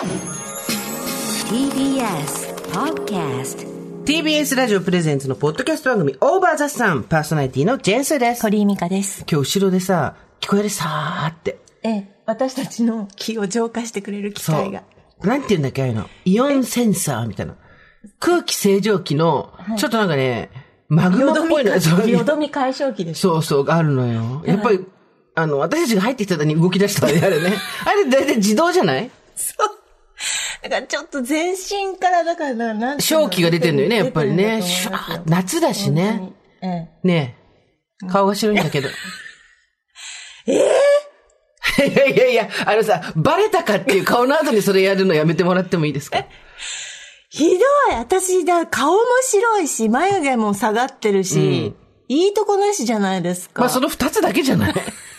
TBS Podcast TBS ラジオプレゼンツのポッドキャスト番組オーバーザさんパーソナリティのジェンスーです。鳥居美香です。今日後ろでさ、聞こえるさーって。ええ、私たちの気を浄化してくれる機そう械が。。なんて言うんだっけああいうの。イオンセンサーみたいな。空気清浄機の、ちょっとなんかね、マグマっぽいのよそうどみ解消機です。そうそう、あるのよ。やっぱり、あの、私たちが入ってきた間に動き出したらね、あれね。あれ大体自動じゃない？そう。だからちょっと全身から、だからな、な正気が出てんのよね、やっぱりね。夏だしね。。本当にえねえ。顔が白いんだけど。え。ええいやいやいや、あのさ、バレたかっていう顔の後にそれやるのやめてもらってもいいですか？ひどい私だ、顔も白いし、眉毛も下がってるし、いいとこなしじゃないですか。まあその二つだけじゃない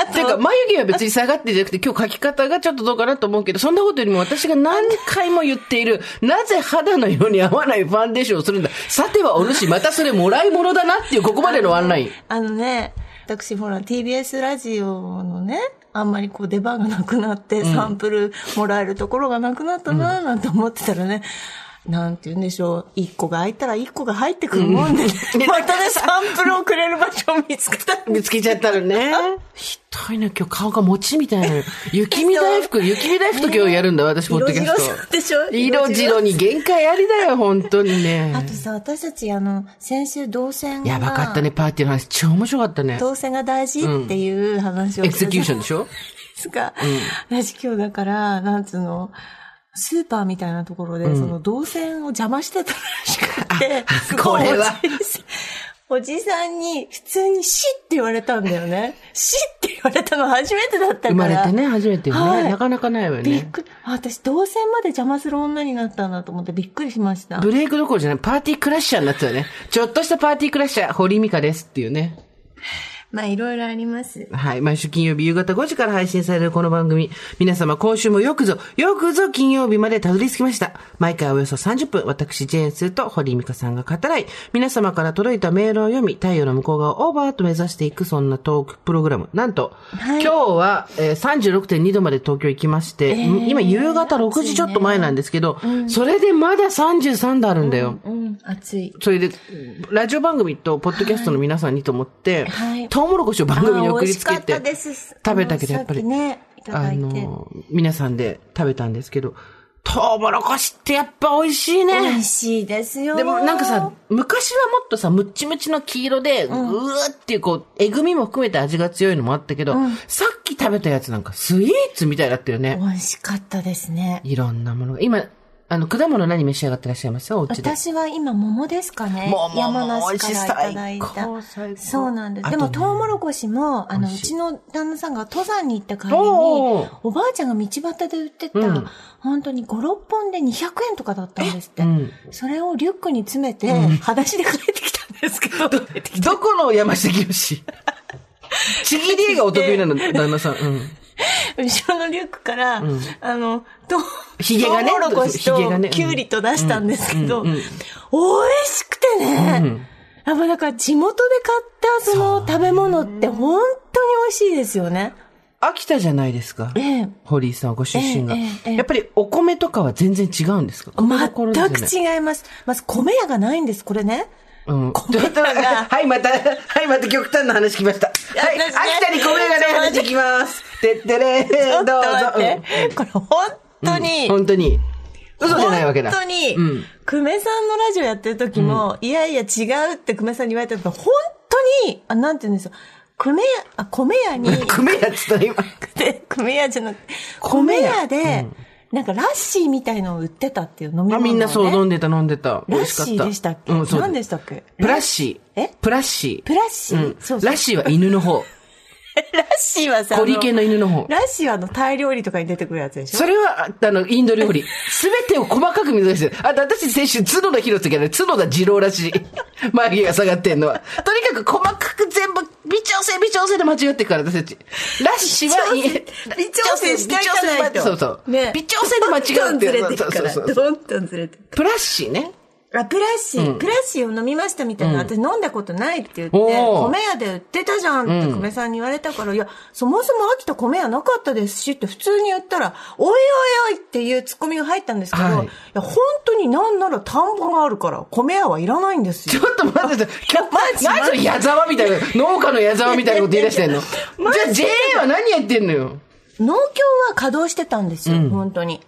あ とていうか、眉毛は別に下がってじゃなくて、今日描き方がちょっとどうかなと思うけど、そんなことよりも私が何回も言っている、なぜ肌の色に合わないファンデーションをするんだ。さてはお主、またそれもらい物だなっていう、ここまでのワンライン。あのね、私ほら TBS ラジオのね、あんまりこう出番がなくなって、サンプルもらえるところがなくなったなぁなんて思ってたらね、なんて言うんでしょう。一個が開いたら一個が入ってくるもんでね。ね またね、サンプルをくれる場所を見つけた。見つけちゃったのね。ひどいな、今日顔が餅みたいなの。雪見大福、雪見大福と今日やるんだ、私、ポッドキャ色スト。白でしょ？色白に限界ありだよ、本当にね。あとさ、私たちあの、先週動線が。やばかったね、パーティーの話。超面白かったね。動線が大事っていう話を。エクセキューションでしょ？ですか。私今日だから、なんつうの、スーパーみたいなところで、その動線を邪魔してたらしくて、これはおじさんに普通に死って言われたんだよね。死って言われたの初めてだったから。生まれてね、初めてよね。はいなかなかないわよね。びっくり。あ私、動線まで邪魔する女になったんだと思ってびっくりしました。ブレイクどころじゃない、パーティークラッシャーになってたよね。ちょっとしたパーティークラッシャー、堀井美香ですっていうね。まあ、いろいろあります。はい。毎週金曜日夕方5時から配信されるこの番組。皆様今週もよくぞ、よくぞ金曜日までたどり着きました。毎回およそ30分、私、ジェーンスーと堀井美香さんが語らい、皆様から届いたメールを読み、太陽の向こう側をオーバーと目指していく、そんなトークプログラム。なんと、はい今日は、えー36.2度まで東京行きまして、今夕方6時ちょっと前なんですけど、それでまだ33度あるんだよ。うん、暑い。それで、ラジオ番組とポッドキャストの皆さんにと思って、はいトウモロコシを番組に送りつけて、食べたけどやっぱり、ねあの、皆さんで食べたんですけど、トウモロコシってやっぱ美味しい美ね味。しいですよ。でもなんかさ、昔はもっとさ、ムッチムチの黄色で、うーっていうこう、えぐみも含めて味が強いのもあったけど、さっき食べたやつなんかスイーツみたいだったよね。美味しかったですね。いろんなものが。今、あの、果物何召し上がってらっしゃいます？お家で。私は今桃ですかね。桃山梨からいただい最たそうなんです。でも、トウモロコシも、あの、うちの旦那さんが登山に行った帰りに、おばあちゃんが道端で売ってた、うん本当に5、6本で200円とかだったんですって。うんそれをリュックに詰めて、裸足で帰ってきたんですけど、どこの山下清ちぎり絵がお得意なの、旦那さん。うん。後ろのリュックから、あの、と、ひげがねトウモロコシとねうんキュウリと出したんですけど、うんうん美味しくてね、やっぱだから地元で買ったその食べ物って本当に美味しいですよね。秋田じゃないですか。ええ。堀井さんご出身が、ええやっぱりお米とかは全然違うんですか？全く違います。まず米屋がないんです、これね。うん。米ちょっとが はい、また、はい、また極端な話来ました。はい、秋田に米がない話来ます。てってれー、どうぞ。これ本当に、うん本当に。嘘じゃないわけだ。本当に、うん。久米さんのラジオやってる時も、いやいや違うって久米さんに言われたけど、本当に、あ、なんて言うんですよ。久米屋、あ、米屋に、米やっつったら今。で、米屋じゃなくて、米屋で、なんかラッシーみたいのを売ってたっていう飲み物、ね。あ、みんなそう飲んでた飲んでた。美ラッ味しかった。シーでしたっけ、うん、そう。何でしたっけ？プラッシー。え？プラッシー。プラッシー、うん。そうそう。ラッシーは犬の方。ラッシーはさ、コリ系の犬の方。ラッシーはあの、タイ料理とかに出てくるやつでしょ？それは、ああの、インド料理。すべてを細かく見出してる。あと、私先週、角田博之がね、角田二郎らしい。眉毛が下がってんのは。とにかく細かく全部、微調整、微調整で間違ってるから、私たち。ラッシーは、い微調整してないと。そうそう。ね。微調整で間違うってどんどんずれてるから。どんどんずれてる。プラッシーね。あ、プラッシー、プラッシーを飲みましたみたいな、私飲んだことないって言って、おー。米屋で売ってたじゃんって米さんに言われたから、いや、そもそも秋田米屋なかったですしって普通に言ったら、おいおいおいっていうツッコミが入ったんですけど、はい。い、や、本当になんなら田んぼがあるから、米屋はいらないんですよ。ちょっと待って、今日、マジ何それ矢沢みたいな、農家の矢沢みたいなこと言い出してんの？じゃあ JA は何やってんのよ？農協は稼働してたんですよ、本当に。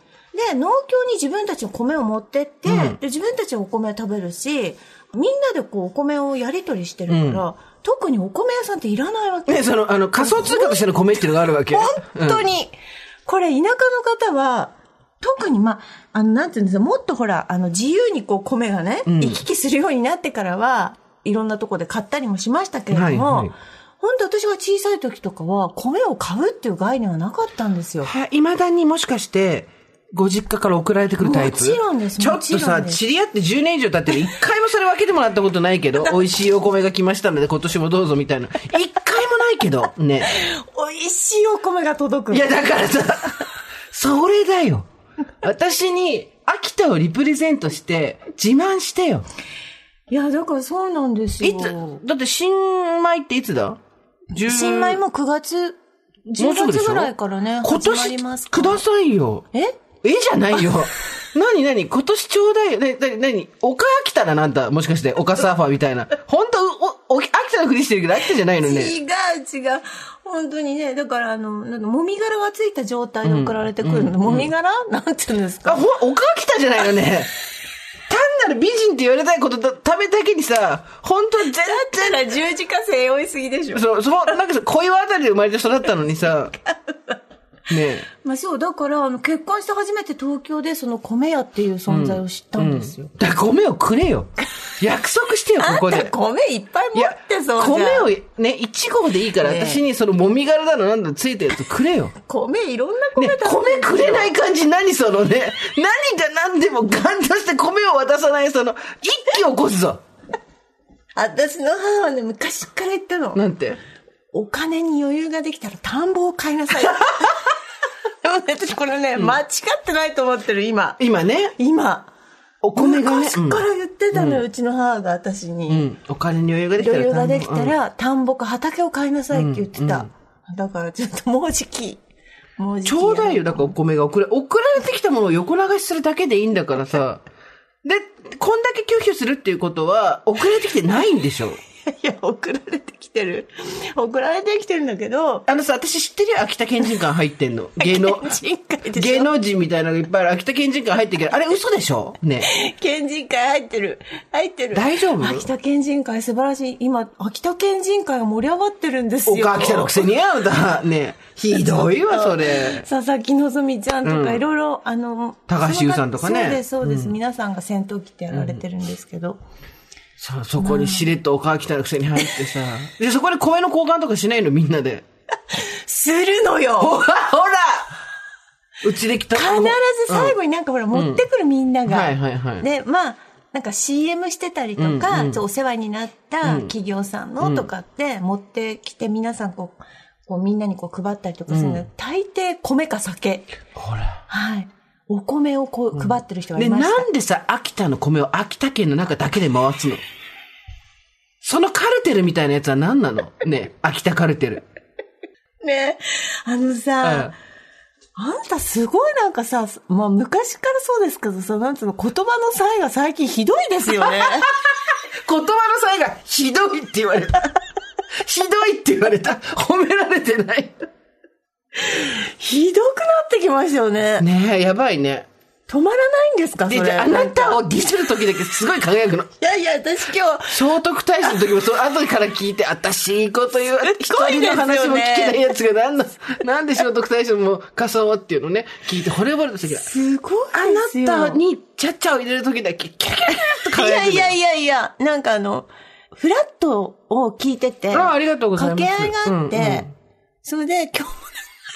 で、農協に自分たちの米を持ってって、で自分たちはお米を食べるし、みんなでこうお米をやり取りしてるから、特にお米屋さんっていらないわけ。ね、その、あの、仮想通貨としての米っていうのがあるわけ。本当に、これ田舎の方は、特にまあ、あの、なんていうんですか、もっとほら、あの、自由にこう米がね、行き来するようになってからは、いろんなとこで買ったりもしましたけれども、はいはい本当私が小さい時とかは、米を買うっていう概念はなかったんですよ。はい、未だにもしかして、ご実家から送られてくるタイプもちろんですちょっとさ、知り合って10年以上経ってる。一回もそれ分けてもらったことないけど、美味しいお米が来ましたので今年もどうぞみたいな。一回もないけど、ね。美味しいお米が届くのいや、だからさ、それだよ。私に、秋田をリプレゼントして、自慢してよ。いや、だからそうなんですよ。いつ、だって新米っていつだ？10新米も9月、もう10すぐでしょ月ぐらいからね、今年、くださいよ。え？えじゃないよ。なになに今年ちょうだいよ。なになになに岡秋田だな、あんた。もしかして、岡サーファーみたいな。本当お、お、秋田のふりしてるけど、秋田じゃないのね。違う違う。本当にね、だからあの、なんか、もみ殻がついた状態で送られてくるの。もみ殻？なんて言うんですあ、かほ、岡秋田じゃないのね。単なる美人って言われたいことのためだけにさ、本当全だったら十字架性追いすぎでしょ。そう、そう、なんかさ、小岩あたりで生まれて育ったのにさ、ねえ。まあそう、だから、あの、結婚して初めて東京でその米屋っていう存在を知ったんですよ。だから米をくれよ。約束してよ、ここで。米いっぱい持ってそうじ。米をね、1合でいいから、私にそのもみ殻だのなんだのついたやつくれよ。米いろんな米ね、食べ米くれない感じ何そのね、何が何でもガンとして米を渡さないその、一気起こすぞ。私の母はね、昔から言ったの。なんて？お金に余裕ができたら田んぼを買いなさい。でもね、私これね、間違ってないと思ってる、今。今ね、今。お米がね、昔から言ってたのよ、うちの母が私に。うん、うんお金に余裕ができたら。余裕ができたうんら、田んぼか畑を買いなさいって言ってた。だからちょっともうじき。もうじき。ちょうだいよ、だからお米が送れ、送られてきたものを横流しするだけでいいんだからさ。で、こんだけ拒否するっていうことは、送られてきてないんでしょ。いや、送られてきてる。送られてきてるんだけど、あのさ、私知ってるよ、秋田県人館入ってんの。芸能、芸能人みたいなのがいっぱいある。秋田県人館入ってるけど、あれ嘘でしょ？ね。県人会入ってる。入ってる。大丈夫？秋田県人会素晴らしい。今、秋田県人会が盛り上がってるんですよ。岡秋田のくせにやうだ。ね。ひどいわ、それ。佐々木希ちゃんとか、いろいろ、あの、高橋優さんとかねそうです、そうです。皆さんが戦闘機ってやられてるんですけど。さあ、そこにしれっと岡秋田のくせに入ってさ。で、そこで米の交換とかしないの、みんなで。するのよほらほらうちで来た。必ず最後になんかほら、持ってくるみんなが。はいはいはいで、まあ、なんか CM してたりとか、ちょっとお世話になった企業さんのとかって持ってきて皆さんこう、こうみんなにこう配ったりとかするの、大抵米か酒。ほら。はい。お米をこう配ってる人がで、いました。なんでさ、秋田の米を秋田県の中だけで回すの？そのカルテルみたいなやつは何なの？ね、秋田カルテル。ねあのさ、あんたすごいなんかさ、まあ昔からそうですけどさ、なんつうの、言葉の際が最近ひどいですよね。言葉の際がひどいって言われた。ひどいって言われた。褒められてない。ひどくなってきましたよね。ねえ、やばいね。止まらないんですかそで、れ。ああなたをディスる時だけすごい輝くの。いやいや、私今日、聖徳太子の時もそう、後から聞いて、あたしいいこと言う。一人の話も聞けないやつがなんだ、なんで聖徳太子も仮想っていうのね、聞いて惚れ惚れとしたけど、すごいあ。なたにちゃっちゃを入れる時だけ、キャキャキャッといや輝くの。いやいやいや、なんかあの、フラットを聞いてて、あありがとうございます掛け合いがあって、それで今日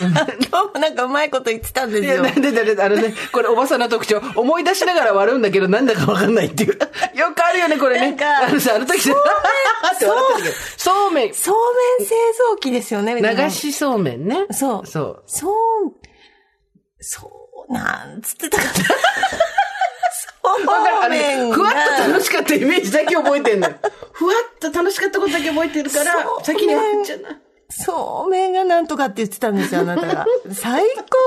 もなんか、今日もなんかうまいこと言ってたんですいや、よ。なんでだね、あのね、これおばさんの特徴、思い出しながら笑うんだけど、なんだかわかんないっていう。よくあるよね、これね。なんかあのさ、あの時さ、って笑ってたけど、そうめん、そうめん製造機ですよね、流しそうめんね。そう。そう。そう、そう、なんつってたかな。そうあの面がふわっと楽しかったイメージだけ覚えてんのよ。ふわっと楽しかったことだけ覚えてるから先に振っちゃうな。そうめんがなんとかって言ってたんですよ、あなたが。最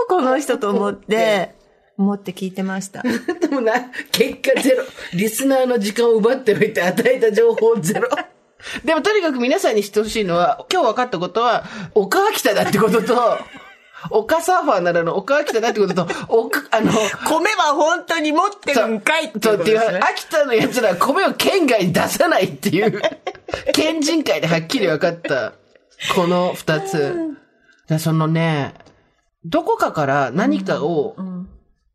高この人と思って、思って聞いてました。でもな、結果ゼロ。リスナーの時間を奪っておいて与えた情報ゼロ。でもとにかく皆さんに知ってほしいのは、今日分かったことは、岡秋田だってことと、岡サーファーならの岡秋田だってことと、岡、あの、米は本当に持ってるんかいってそうっていう、ことですね。秋田の奴らは米を県外に出さないっていう、県人会ではっきり分かった、この二つ。でそのね、どこかから何かを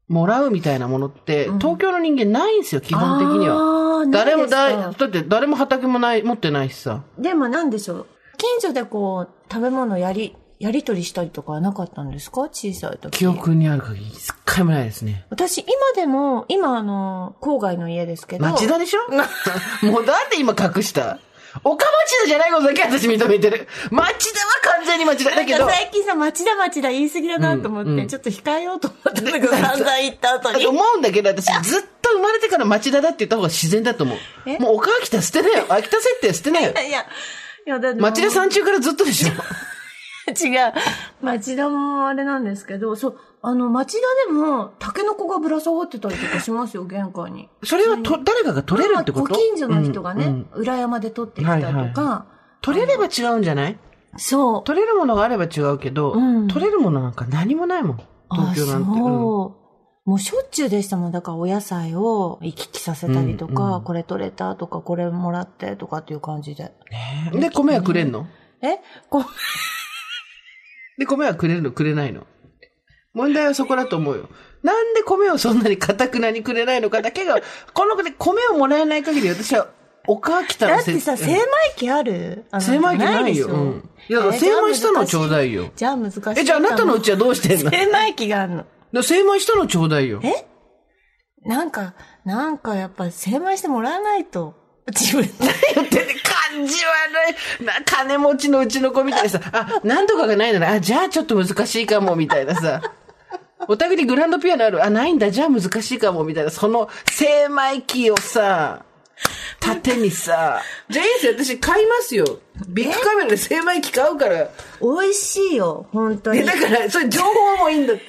もらうみたいなものって、東京の人間ないんですよ、基本的には。誰もだい、だって誰も畑もない、持ってないしさ。でもなんでしょう？近所でこう、食べ物やり、やりとりしたりとかはなかったんですか？小さい時。記憶にある限り、一回もないですね。私、今でも、今あの、郊外の家ですけど。町田でしょ？もうなんで今隠した岡町田じゃないことだけ私認めてる。町田は完全に町田だけど。最近さ、町田町田言い過ぎだなと思って、うんうんちょっと控えようと思ったんだけど、散々言った後に。思うんだけど、私ずっと生まれてから町田だって言った方が自然だと思え？う。もう岡秋田捨てなよ。秋田設定捨てなよ。いや、いや、だって。町田山中からずっとでしょ。違う。町田もあれなんですけど、そう、あの、町田でも、タケノコがぶら下がってたりとかしますよ、玄関に。それはと、誰かが取れるってこと？ご近所の人がね、うんうん。裏山で取ってきたりとか、はいは取れれば違うんじゃない？そう。取れるものがあれば違うけど、うん。取れるものなんか何もないもん。東京なんて。あそう。うん。もうしょっちゅうでしたもん。だからお野菜を行き来させたりとか、うんうん。これ取れたとか、これもらってとかっていう感じで。で、米はくれんの？え？こで、米はくれるの？くれないの？問題はそこだと思うよ。なんで米をそんなに堅くなにくれないのかだけが、この子で米をもらえない限り私は、岡秋田のだってさ、精米機ある？あ精米機ないようんいや精米したのちょうだいよじゃあ難しい。え、じゃああなたのうちはどうしてんの？精米機があるの。で精米したのちょうだいよ。え？なんか、なんかやっぱ精米してもらわないと。自分で。言ってて感じ悪い。な、金持ちのうちの子みたいなさ、あ、なんとかがないなら、あ、じゃあちょっと難しいかも、みたいなさ。お宅にグランドピアノあるあ、ないんだ、じゃあ難しいかも、みたいな。その精米機をさ、縦にさ、じゃあいいですよ、私買いますよ。ビッグカメラで精米機買うから。美味しいよ、本当で、に。だから、それ情報もいいんだ。なんで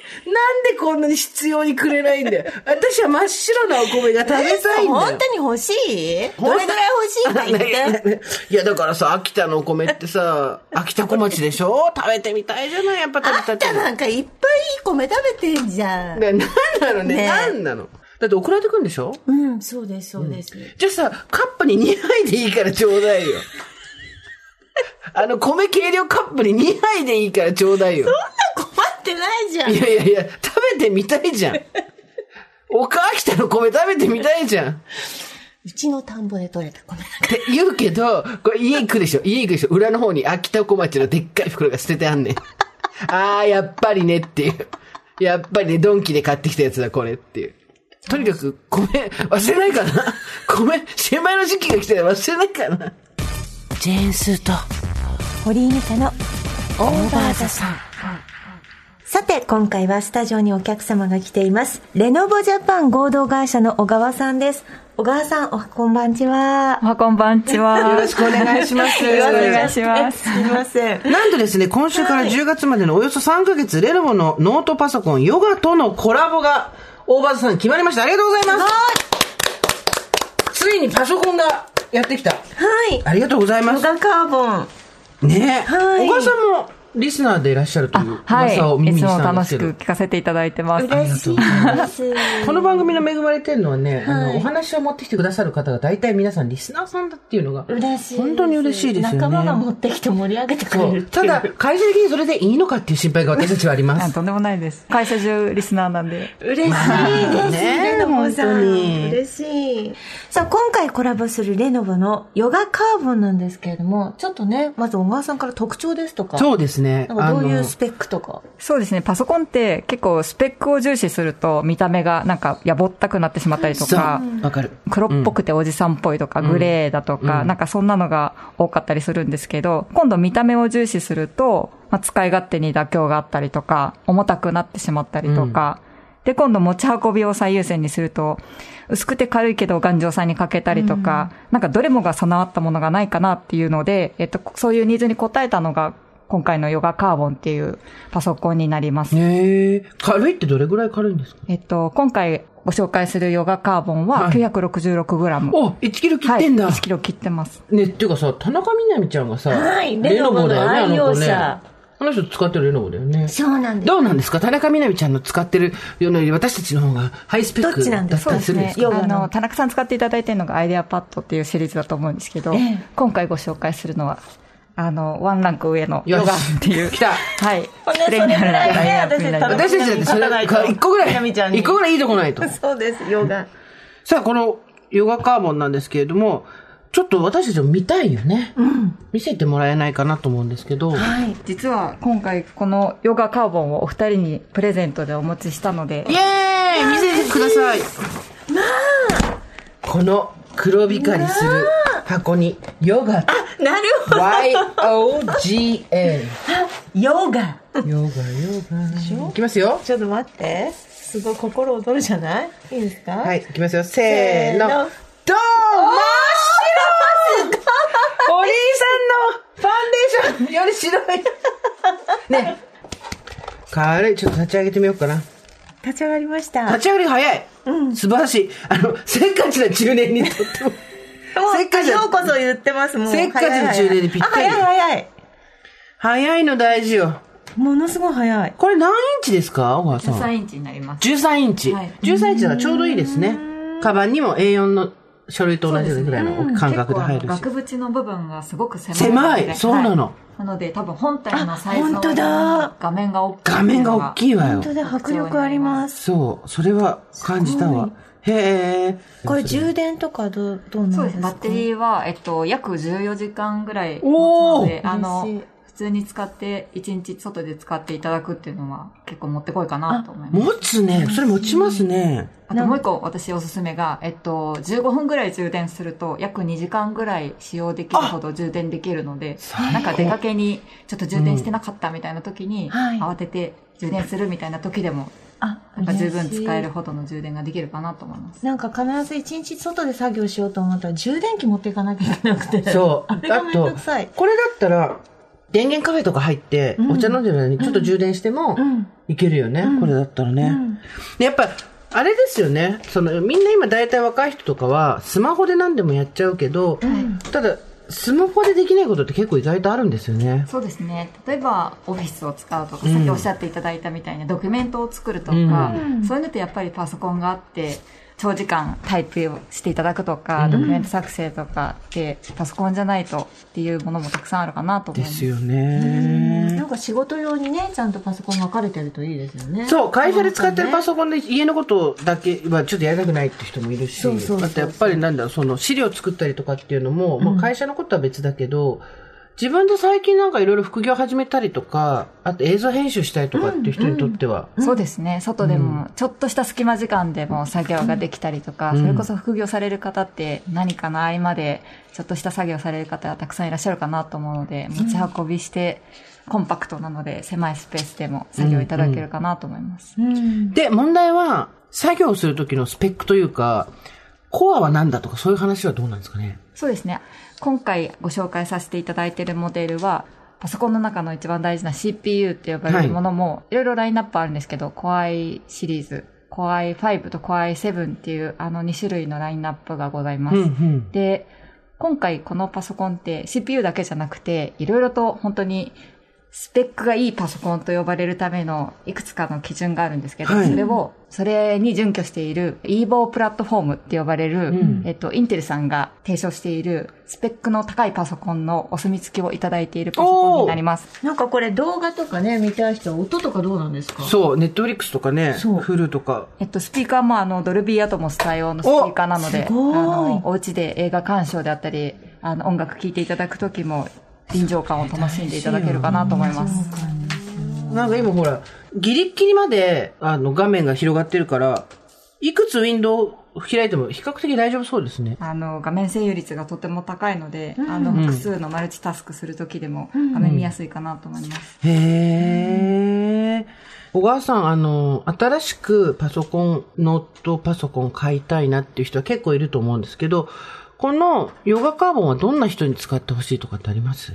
こんなに必要にくれないんだよ。私は真っ白なお米が食べたいんだよ。本当に欲しい？どれぐらい欲しいか言って。いや、だからさ、秋田のお米ってさ、秋田小町でしょ？食べてみたいじゃない？やっぱ食べたってあんた。なんかいっぱいいい米食べてんじゃん。ね、なんなのね、ねなんなのだって送られてくんでしょ？うん、そうです、そうです。じゃあさ、カップに2杯でいいからちょうだいよ。あの、米計量カップに2杯でいいからちょうだいよ。困ってないじゃんい。やいやいや、食べてみたいじゃん。岡秋田の米食べてみたいじゃん。っうちの田んぼで採れた米だかて言うけど、これ家行くでしょ？家行くでしょ？裏の方に秋田小町のでっかい袋が捨ててあんねん。あー、やっぱりねっていう。やっぱりね、ドンキで買ってきたやつだ、これっていう。とにかく、米、忘れないかな米、精米の時期が来て忘れないかなジェーンスーと、ら。堀井美香のオーバーザさん。さて、今回はスタジオにお客様が来ています。レノボジャパン合同会社の小川さんです。小川さん、おこんばんちは。あ、こんばんちは。よろしくお願いします。よろしくお願いします。すみません。なんとですね、今週から10月までのおよそ3ヶ月、レノボのノートパソコン、ヨガとのコラボが、大場さん決まりました。ありがとうございます。ついにパソコンがやってきた。はい。ありがとうございます。ヨガカーボン。ねえ。はい小川さんもリスナーでいらっしゃるというはい。噂を耳にしいつもたんですけど。楽しく聞かせていただいてます。嬉しいです。この番組の恵まれてるのはね、あはいの、お話を持ってきてくださる方が大体皆さんリスナーさんだっていうのが、嬉しい。本当に嬉しいですよね。仲間が持ってきて盛り上げてくれるっていう。ただ、会社的にそれでいいのかっていう心配が私たちはあります。あとんでもないです。会社中リスナーなんで。嬉しいですねね。本当に嬉しい。さあ、今回コラボするレノボのヨガカーボンなんですけれども、ちょっとね、まず小川さんから特徴ですとか。そうですね。なんかどういうスペックとか？そうですね。パソコンって結構スペックを重視すると見た目がなんかやぼったくなってしまったりとそうか、わかる。黒っぽくておじさんっぽいとか、グレーだとか、なんかそんなのが多かったりするんですけど、今度見た目を重視すると、まあ、使い勝手に妥協があったりとか、重たくなってしまったりとか、で、今度持ち運びを最優先にすると、薄くて軽いけど頑丈さに欠けたりとか、なんかどれもが備わったものがないかなっていうので、えっと、そういうニーズに応えたのが、今回のヨガカーボンっていうパソコンになります。へえ。軽いってどれぐらい軽いんですか？えっと、今回ご紹介するヨガカーボンははい 966g。お、1キロ切ってんだ。はい、1キロ切ってます。ね、っていうかさ、田中みな実ちゃんがさ、はいレノボの愛用者あの人使ってるレノボだよね。そうなんです。どうなんですか？田中みな実ちゃんの使ってるようなより私たちの方がハイスペックだったですか？りするんですか？ヨガのあの、田中さん使っていただいてるのがアイデアパッドっていうシリーズだと思うんですけど、ええ今回ご紹介するのは、あの、ワンランク上のヨガっていう。来たはい。これそれぐらいね、私になります。私たちだってそれ、1個ぐらい、みなみちゃんに1個ぐらいいいとこないと。そうです、ヨガ。さあ、このヨガカーボンなんですけれども、ちょっと私たちも見たいよね。見せてもらえないかなと思うんですけど。はい。実は今回このヨガカーボンをお二人にプレゼントでお持ちしたのでイ、エーイ見せてください。この黒光りする箱に、ヨガ、なるほ Y-O-G-A。ど。ヨガ。ヨガ、ヨガ。いきますよ。ちょっと待って。すごい心躍るじゃない？いいですか？はい、いきますよ。せーの。ドーン真っ白お兄さんのファンデーションより白い。ね。軽い。ちょっと立ち上げてみようかな。立ち上がりました。立ち上がりが早い。素晴らしい。あの、せっかちな中年にとっても。せっかちなようこそ言ってます、もう。せっかちな中年にぴったりあ、早い早い。早いの大事よ。ものすごい早い。これ何インチですか小川さん？13インチになります。13インチ。はい13インチだからちょうどいいですね。カバンにも A4 の書類と同じぐらいの感覚で入るし。額縁の部分がすごく狭い狭いそうなのはいなので多分本体のサイズのあ本当だ画面が大きい。画面が大きいわよ本。当だ、迫力あります。そう。それは感じたわ。へえ。これ充電とかどう、どうそうです。なんですかバッテリーは、えっと、約14時間ぐらい持つおーので、あの普通に使って、1日外で使っていただくっていうのは結構持ってこいかなと思います。持つね。それ持ちますね。あともう一個私おすすめが、えっと、15分ぐらい充電すると約2時間ぐらい使用できるほど充電できるので、なんか出かけにちょっと充電してなかったみたいな時に、はい慌てて充電するみたいな時でも、あ、なんか十分使えるほどの充電ができるかなと思いますい。。なんか必ず一日外で作業しようと思ったら充電器持っていかなきゃいけなくて。そう。あれがめんどくさい。これだったら、電源カフェとか入って、お茶飲んでる間にちょっと充電しても、いけるよね。これだったらね。でやっぱ、あれですよね。その、みんな今大体若い人とかは、スマホで何でもやっちゃうけど、ただ、スマホでできないことって結構意外とあるんですよね。そうですね。例えば、オフィスを使うとか、さっきおっしゃっていただいたみたいなドキュメントを作るとか、そういうのってやっぱりパソコンがあって、長時間タイプをしていただくとか、ドキュメント作成とかって、パソコンじゃないとっていうものもたくさんあるかなと思います。ですよね。なんか仕事用にね、ちゃんとパソコン分かれてるといいですよね。そう、会社で使ってるパソソコンで家のことだけはちょっとやりたくないって人もいるし、あとやっぱりなんだろう、その資料作ったりとかっていうのも、まあ会社のことは別だけど、自分で最近なんかいろいろ副業始めたりとか、あと映像編集したりとかっていう人にとっては、そうですね。外でも、ちょっとした隙間時間でも作業ができたりとか、それこそ副業される方って何かの合間で、ちょっとした作業される方がたくさんいらっしゃるかなと思うので、持ち運びして、コンパクトなので、狭いスペースでも作業いただけるかなと思います。で、問題は、作業する時のスペックというか、コアは何だとかそういう話はどうなんですかね？そうですね。今回ご紹介させていただいているモデルは、パソコンの中の一番大事な CPU って呼ばれるものも、いろいろラインナップあるんですけど、Core i シリーズ、Core i5 と Core i7 っていうあの2種類のラインナップがございます。うんうんで、今回このパソコンって CPU だけじゃなくて、いろいろと本当にスペックがいいパソコンと呼ばれるためのいくつかの基準があるんですけど、はい。それを、それに準拠している EVO プラットフォームって呼ばれる、えっと、インテルさんが提唱しているスペックの高いパソコンのお墨付きをいただいているパソコンになります。なんかこれ動画とかね、見たい人は音とかどうなんですか？そう、ネットフリックスとかね、そう。フルとか。えっと、スピーカーもあの、ドルビーアトモス対応のスピーカーなので、あの、お家で映画鑑賞であったり、あの、音楽聴いていただくときも、臨場感を楽しんでいただけるかなと思います。なんか今ほら、ギリッギリまで、あの、画面が広がってるから、いくつウィンドウ開いても比較的大丈夫そうですね。あの、画面占有率がとても高いので、あの、複数のマルチタスクするときでも、画面見やすいかなと思います。へえ。小川さん、あの、新しくパソコン、ノートパソコン買いたいなっていう人は結構いると思うんですけど、このヨガカーボンはどんな人に使ってほしいとかってあります？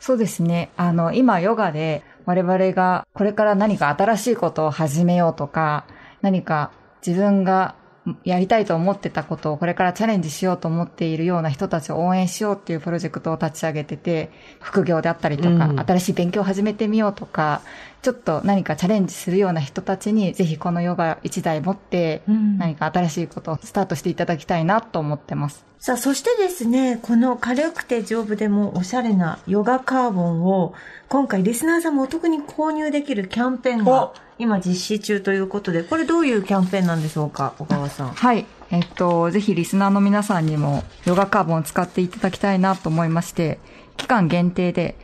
そうですね。あの、今ヨガで我々がこれから何か新しいことを始めようとか、何か自分がやりたいと思ってたことをこれからチャレンジしようと思っているような人たちを応援しようっていうプロジェクトを立ち上げてて、副業であったりとか、うん新しい勉強を始めてみようとか、ちょっと何かチャレンジするような人たちにぜひこのヨガ一台持ってうん何か新しいことをスタートしていただきたいなと思ってます。さあ、そしてですね、この軽くて丈夫でもおしゃれなヨガカーボンを、今回リスナーさんもお得に購入できるキャンペーンがお今実施中ということで、これどういうキャンペーンなんでしょうか、小川さん。はい。えっと、ぜひリスナーの皆さんにもヨガカーボンを使っていただきたいなと思いまして、期間限定で、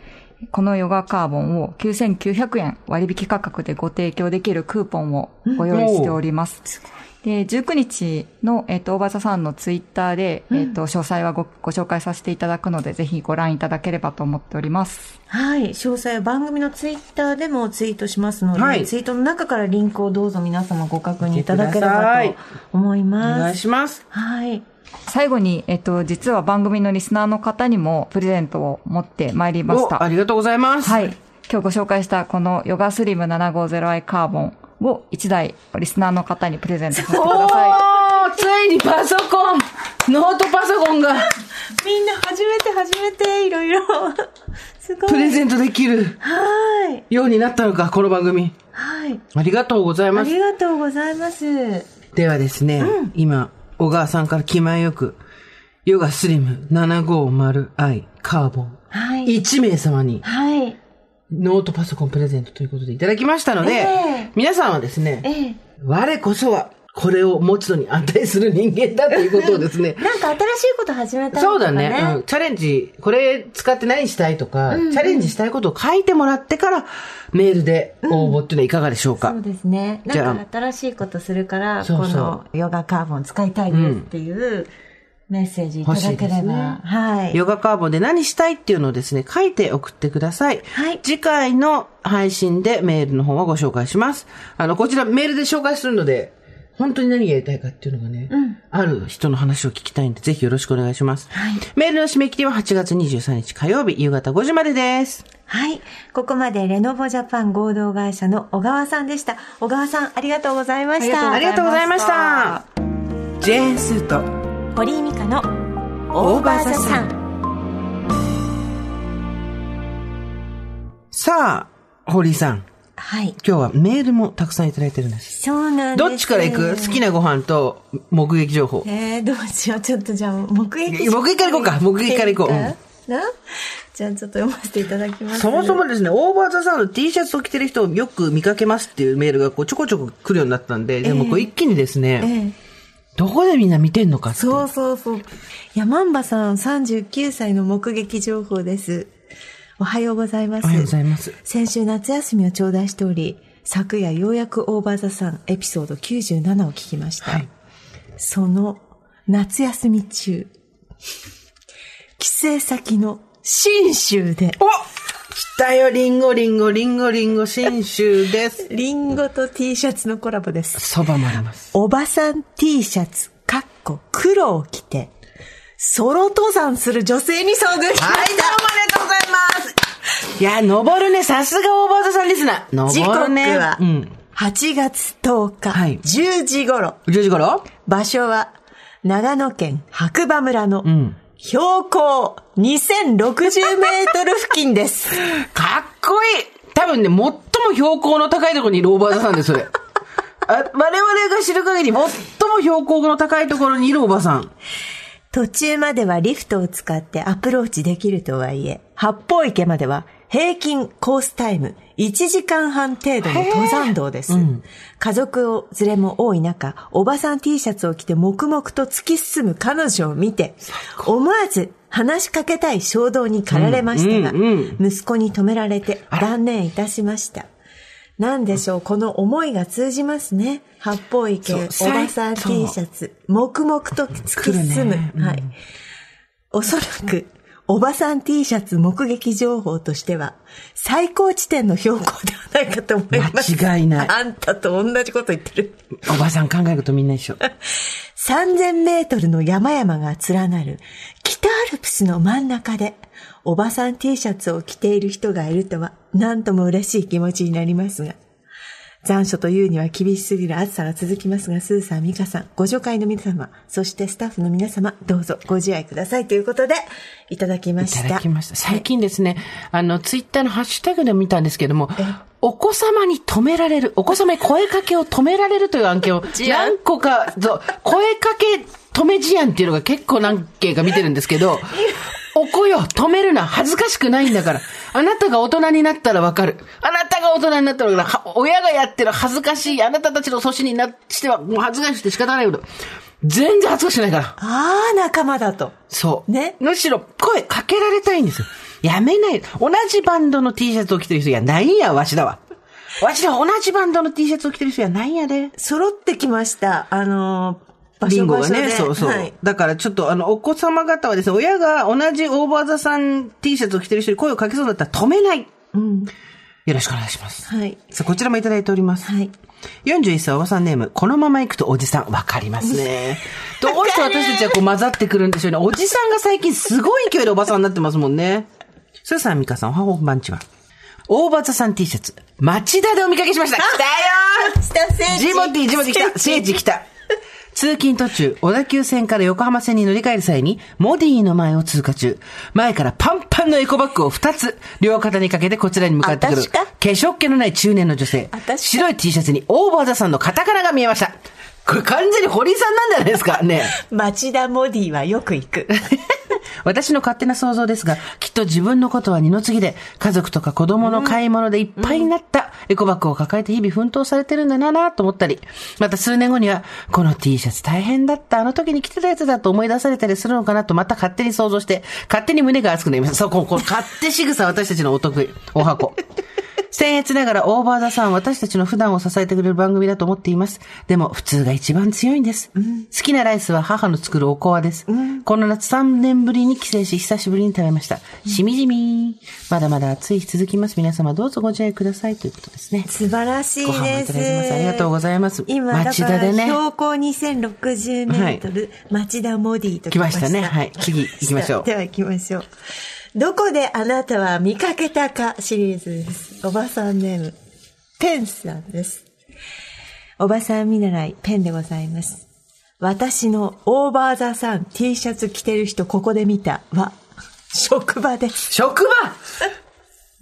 このヨガカーボンを9900円割引価格でご提供できるクーポンをご用意しております。で、19日の、えっと、大場さんのツイッターで、えっと、詳細はごご紹介させていただくので、ぜひご覧いただければと思っております。はい。詳細は番組のツイッターでもツイートしますので、はいツイートの中からリンクをどうぞ皆様ご確認いただければいと思いおます。願いします。はい。最後に、えっと、実は番組のリスナーの方にもプレゼントを持ってまいりましたお、。ありがとうございます。はい。今日ご紹介したこのヨガスリム 750i カーボンを1台リスナーの方にプレゼントさせてください。おーついにパソコンノートパソコンがみんな初めて初めていろいろ。すごい。プレゼントできるはい。ようになったのか、この番組。はい。ありがとうございあます。りがとうございます。ではですね、今、小川さんから気前よく、ヨガスリム 750i カーボン、はい。1名様にはい。ノートパソコンプレゼントということでいただきましたので、ええ皆さんはですね、ええ。我こそはこれを持つのに値する人間だということをですね、なんか新しいこと始めたりとか、ね。そうだね、うん。チャレンジ、これ使って何したいとか、チャレンジしたいことを書いてもらってから、メールで応募っていうのはいかがでしょうか、そうですね。なんか新しいことするから、このヨガカーボン使いたいですっていうメッセージいただければ。ねはい。ヨガカーボンで何したいっていうのをですね、書いて送ってください。はい次回の配信でメールの方はご紹介します。あの、こちらメールで紹介するので、本当に何がやりたいかっていうのがね、ある人の話を聞きたいんで、ぜひよろしくお願いします。はいメールの締め切りは8月23日火曜日夕方5時までです。はい。ここまでレノボジャパン合同会社の小川さんでした。小川さん、ありがとうございました。ありがとうございました。ジェーンスーと堀井美香のオーバーザさん。さあ、堀井さん。はい。今日はメールもたくさんいただいてるんです。そうなんです。どっちから行く？好きなご飯と目撃情報。えー、どうしよう。ちょっとじゃあ、目撃。目撃から行こうか目撃から行こううんなじゃあ、ちょっと読ませていただきます。そもそもですね、オーバーザさんの T シャツを着てる人をよく見かけますっていうメールがこうちょこちょこ来るようになったんで、でもこう一気にですね、ええどこでみんな見てんのかそうそうそう。山んばさん39歳の目撃情報です。おはようございます。おはようございます。先週夏休みを頂戴しており、昨夜ようやくオーバーザさんエピソード97を聞きました。はいその夏休み中、帰省先の新州で、お来たよ、リンゴ、リンゴ、リンゴ、リンゴ、新州です。リンゴと T シャツのコラボです。そばもあります。おばさん T シャツ、かっこ黒を着て、ソロ登山する女性に遭遇しました。はい、どうもございます。いや、登るね、さすがオーバーザさんリスナー。時刻登るね。はうん。8月10日、はい10時頃。10時頃？場所は長野県白馬村のん標高2060メートル付近です。かっこいい多分ね、最も標高の高いところにいるオーバーザさんです、それ。あ我々が知る限り、最も標高の高いところにいるおばさん。途中まではリフトを使ってアプローチできるとはいえ、八方池までは平均コースタイム1時間半程度の登山道です。家族を連れも多い中、おばさん T シャツを着て黙々と突き進む彼女を見て、思わず話しかけたい衝動に駆られましたが、うんうん息子に止められて断念いたしました。なんでしょう、この思いが通じますね。八方池、おばさん T シャツ、黙々と突き進む。ねうんはい。おそらく、おばさん T シャツ目撃情報としては、最高地点の標高ではないかと思います。間違いないあんたと同じこと言ってる。おばさん考えることみんな一緒。3000メートルの山々が連なる北アルプスの真ん中で、おばさん T シャツを着ている人がいるとは、なんとも嬉しい気持ちになりますが、残暑というには厳しすぎる暑さが続きますが、スーさん、ミカさん、ご助会の皆様、そしてスタッフの皆様、どうぞご自愛くださいということで、いただきまいした。ただきました。最近ですね、あの、ツイッターのハッシュタグで見たんですけども、お子様に止められる、お子様に声かけを止められるという案件を 何個か、そう声かけ止め事案っていうのが結構何件か見てるんですけど、お子よ、止めるな、恥ずかしくないんだから。あなたが大人になったらわかる。あなたが大人になったらわかる。は親がやってる恥ずかしい、あなたたちの年になしては、もう恥ずかしくて仕方ないけど、全然恥ずかしくないから。ああ、仲間だと。そう。ねむしろ声かけられたいんですよ。やめない。同じバンドの T シャツを着てる人やないんや、わしだわ。わしら同じバンドの T シャツを着てる人やないんやで。揃ってきました。あのリン。ゴがね、そうそう。はい。だからちょっとあの、お子様方はですね、親が同じオーバーザさん T シャツを着てる人に声をかけそうだったら止めない。うん。よろしくお願いします。はい。さあ、こちらもいただいております。はい。41歳おばさんネーム、このまま行くとおじさん、わかりますね。どうして私たちはこう混ざってくるんでしょうね。おじさんが最近すごい勢いでおばさんになってますもんね。スーさん、ミカさん、おはこんばんちは。大場座さん T シャツ、町田でお見かけしました。来たよ下聖ージモティ、ジモティ来た聖地来た通勤途中、小田急線から横浜線に乗り換える際に、モディの前を通過中、前からパンパンのエコバッグを2つ、両肩にかけてこちらに向かってくる、化粧気のない中年の女性。白い T シャツにオーバーザさんのカタカナが見えました。これ完全に堀井さんなんじゃないですか？ね。町田モディはよく行く。私の勝手な想像ですが、きっと自分のことは二の次で、家族とか子供の買い物でいっぱいになったエコバッグを抱えて日々奮闘されてるんだなぁと思ったり、また数年後には、この T シャツ大変だった、あの時に着てたやつだと思い出されたりするのかなとまた勝手に想像して、勝手に胸が熱くなりました。そう、こう、こう、勝手仕草私たちのお得意、お箱。僭越ながらオーバーザさんは私たちの普段を支えてくれる番組だと思っています。でも普通が一番強いんです。好きなライスは母の作るおこわです。この夏3年ぶりに帰省し久しぶりに食べました。しみじみ。まだまだ暑い日続きます。皆様どうぞご自愛くださいということですね。素晴らしいご飯もいです。ただいてます。ありがとうございます。今、町田でね。標高2060メートル、町田モディと来ましたねはい次行きましょう では行きましょう。どこであなたは見かけたかシリーズです。おばさんネーム、ペンさんです。おばさん見習い、ペンでございます。私のオーバーザさん T シャツ着てる人ここで見たは、職場です。職場？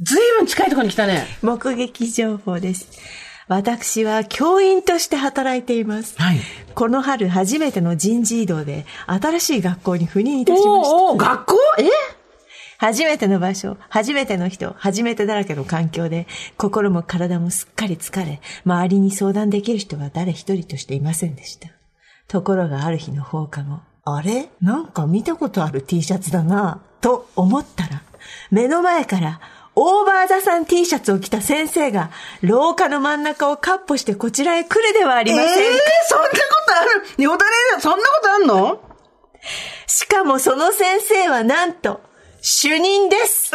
ずいぶん近いところに来たね。目撃情報です。私は教員として働いています。はい。この春初めての人事異動で新しい学校に赴任いたしました。おーおー学校？え？初めての場所、初めての人、初めてだらけの環境で、心も体もすっかり疲れ、周りに相談できる人は誰一人としていませんでした。ところがある日の放課後、あれ？なんか見たことある T シャツだなと思ったら、目の前から、オーバーザさん T シャツを着た先生が、廊下の真ん中をカッポしてこちらへ来るではありませんか。えー、そんなことある？よだれそんなことあんの？しかもその先生はなんと、主任です。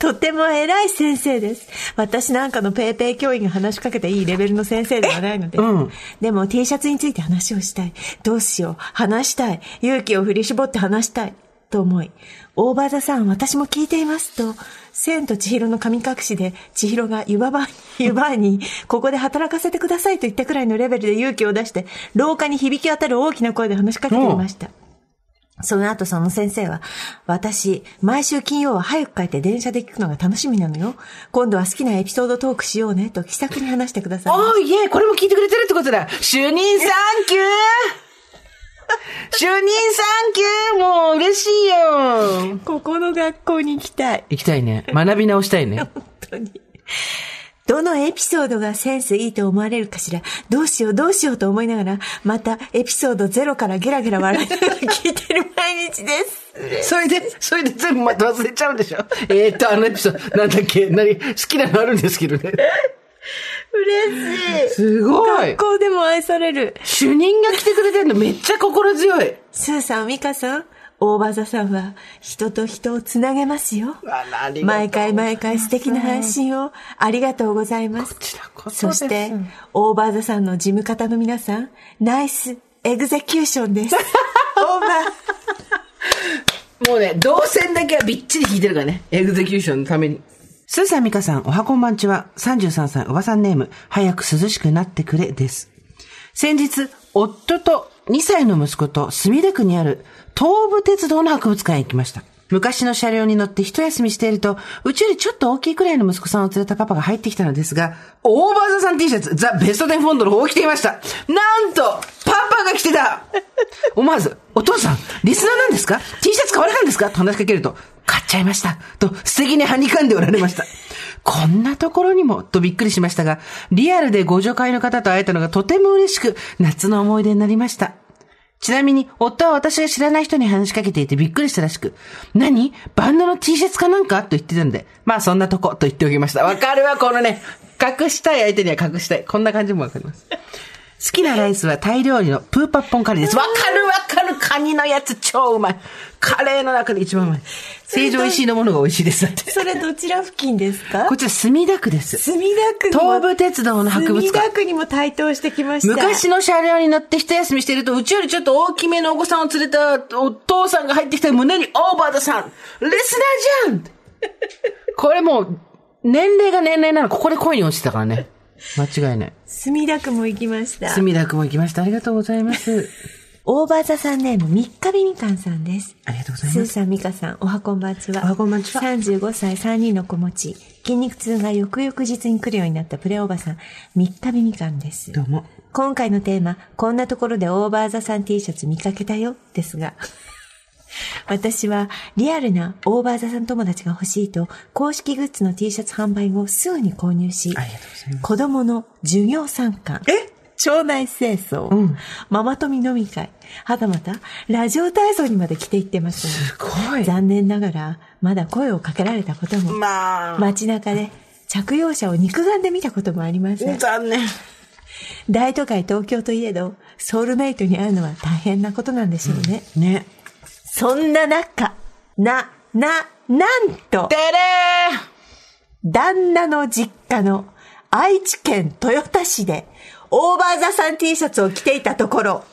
とても偉い先生です。私なんかのペーペー教員が話しかけていいレベルの先生ではないので。うんでも T シャツについて話をしたい。どうしよう。話したい。勇気を振り絞って話したい。と思い、オーバーザさん、私も聞いていますと、千と千尋の神隠しで、千尋が湯婆婆、湯婆婆に、ここで働かせてくださいと言ったくらいのレベルで勇気を出して、廊下に響き渡る大きな声で話しかけていました。その後その先生は、私、毎週金曜は早く帰って電車で聞くのが楽しみなのよ。今度は好きなエピソードトークしようね、と気さくに話してくださいました。おーいえ、これも聞いてくれてるってことだ。主任サンキュー主任サンキューもう嬉しいよここの学校に行きたい。行きたいね。学び直したいね。本当に。どのエピソードがセンスいいと思われるかしら？どうしようどうしようと思いながら、またエピソードゼロからゲラゲラ笑いながら聞いてる毎日です。それで、それで全部また忘れちゃうんでしょ？えーっと、あのエピソード、なんだっけ？何、好きなのあるんですけどね。嬉しい。すごい学。校でも愛される。主任が来てくれてるのめっちゃ心強い。スーさん、ミカさん、大場座さんは人と人をつなげますよ。毎回毎回素敵な配信をありがとうございます。こちらこそ、そして、 OVER THE SUN の事務方の皆さん、 nice execution です。 over。もうね、導線だけはびっちり引いてるからね。 execution のために。スーさん、ミカさん、おはこんばんちは。33歳、おばさんネーム、早く涼しくなってくれ、です。先日、夫と2歳の息子と墨田区にある東武鉄道の博物館へ行きました。昔の車両に乗って一休みしていると、うちよりちょっと大きいくらいの息子さんを連れたパパが入ってきたのですが、オーバーザさん T シャツ、ザ・ベストテンフォンドの方を着ていました。なんと、パパが着てた思わず、お父さん、リスナーなんですか ?T シャツ買われたんですか？と話しかけると、買っちゃいました。と、素敵にはにかんでおられました。こんなところにも、とびっくりしましたが、リアルでご助会の方と会えたのがとても嬉しく、夏の思い出になりました。ちなみに、夫は私が知らない人に話しかけていてびっくりしたらしく、何？バンドの T シャツかなんか？と言ってたので、まあそんなとこと言っておきました。わかるわ、このね、隠したい相手には隠したい。こんな感じもわかります。好きなライスはタイ料理のプーパッポンカレーです。わかるカニのやつ超うまい。カレーの中で一番うまい。成城石井のものが美味しいです。だって。それどちら付近ですか？こちら墨田区です。墨田区東武鉄道の博物館墨田区にも台頭してきました。昔の車両に乗って一休みしていると、うちよりちょっと大きめのお子さんを連れたお父さんが入ってきた胸に、オーバードさんリスナーじゃんこれもう、年齢が年齢なの、ここで恋に落ちてたからね。間違いない。墨田区も行きました。墨田区も行きました。ありがとうございます。オーバーザさんネーム、三日日みかんさんです。ありがとうございます。スーさん、ミカさん、おはこんばんちは。おはこんばんちは35歳3人の子持ち、筋肉痛が翌々日に来るようになったプレおばさん、三日日みかんです。どうも。今回のテーマ、こんなところでオーバーザさん T シャツ見かけたよ、ですが、私はリアルなオーバーザさん友達が欲しいと、公式グッズの T シャツ販売後すぐに購入し、ありがとうございます子供の授業参観、町内清掃、うんママ友飲み会、はたまたラジオ体操にまで着ていってますすごい。残念ながら、まだ声をかけられたことも、まあ、街中で着用者を肉眼で見たこともありません。残念。大都会東京といえど、ソウルメイトに会うのは大変なことなんでしょうね。ね。そんな中、な、な、なんとて、れ旦那の実家の愛知県豊田市で、オーバーザさん T シャツを着ていたところ、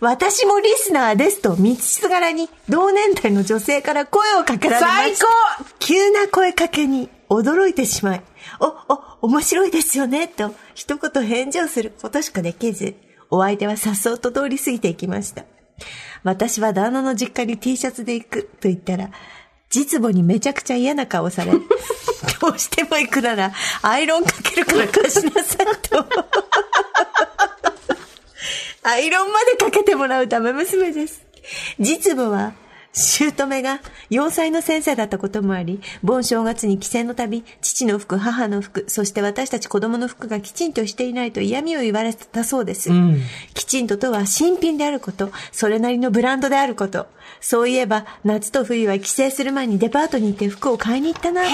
私もリスナーですと道すがらに同年代の女性から声をかけられま最した。高急な声かけに驚いてしまい、お、お、面白いですよね、と一言返事をすることしかできず、お相手は颯爽と通り過ぎていきました。私は旦那の実家に T シャツで行くと言ったら、実母にめちゃくちゃ嫌な顔され、どうしても行くなら、アイロンかけるから貸しなさいと。アイロンまでかけてもらうダメ娘です。実母は、姑が4歳の先生だったこともあり、盆正月に帰省のたび、父の服、母の服、そして私たち子供の服がきちんとしていないと嫌味を言われたそうです。きちんととは新品であること、それなりのブランドであること。そういえば、夏と冬は帰省する前にデパートに行って服を買いに行ったなと、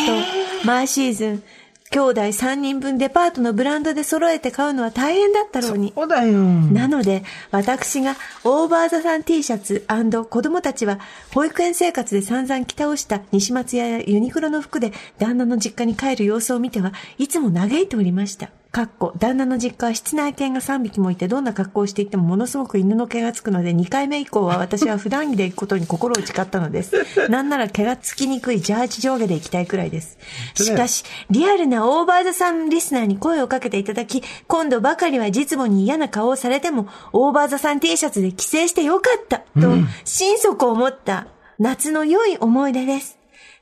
毎シーズン、兄弟3人分デパートのブランドで揃えて買うのは大変だったろうに。そうだよ。なので、私がオーバーザさん T シャツ子供たちは保育園生活で散々着倒した西松屋やユニクロの服で旦那の実家に帰る様子を見てはいつも嘆いておりました。かっこ、旦那の実家は室内犬が3匹もいてどんな格好をしていってもものすごく犬の毛がつくので2回目以降は私は普段着で行くことに心を誓ったのです。なんなら毛がつきにくいジャージ上下で行きたいくらいです。しかし、リアルなオーバーザさんリスナーに声をかけていただき、今度ばかりは実母に嫌な顔をされても、オーバーザさん T シャツで帰省してよかった、と、心底思った夏の良い思い出です。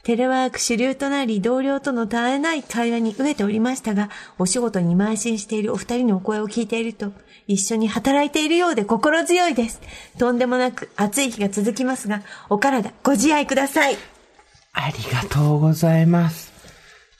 テレワーク主流となり、同僚との絶えない会話に飢えておりましたが、お仕事に邁進しているお二人のお声を聞いていると、一緒に働いているようで心強いです。とんでもなく暑い日が続きますが、お体ご自愛ください。ありがとうございます。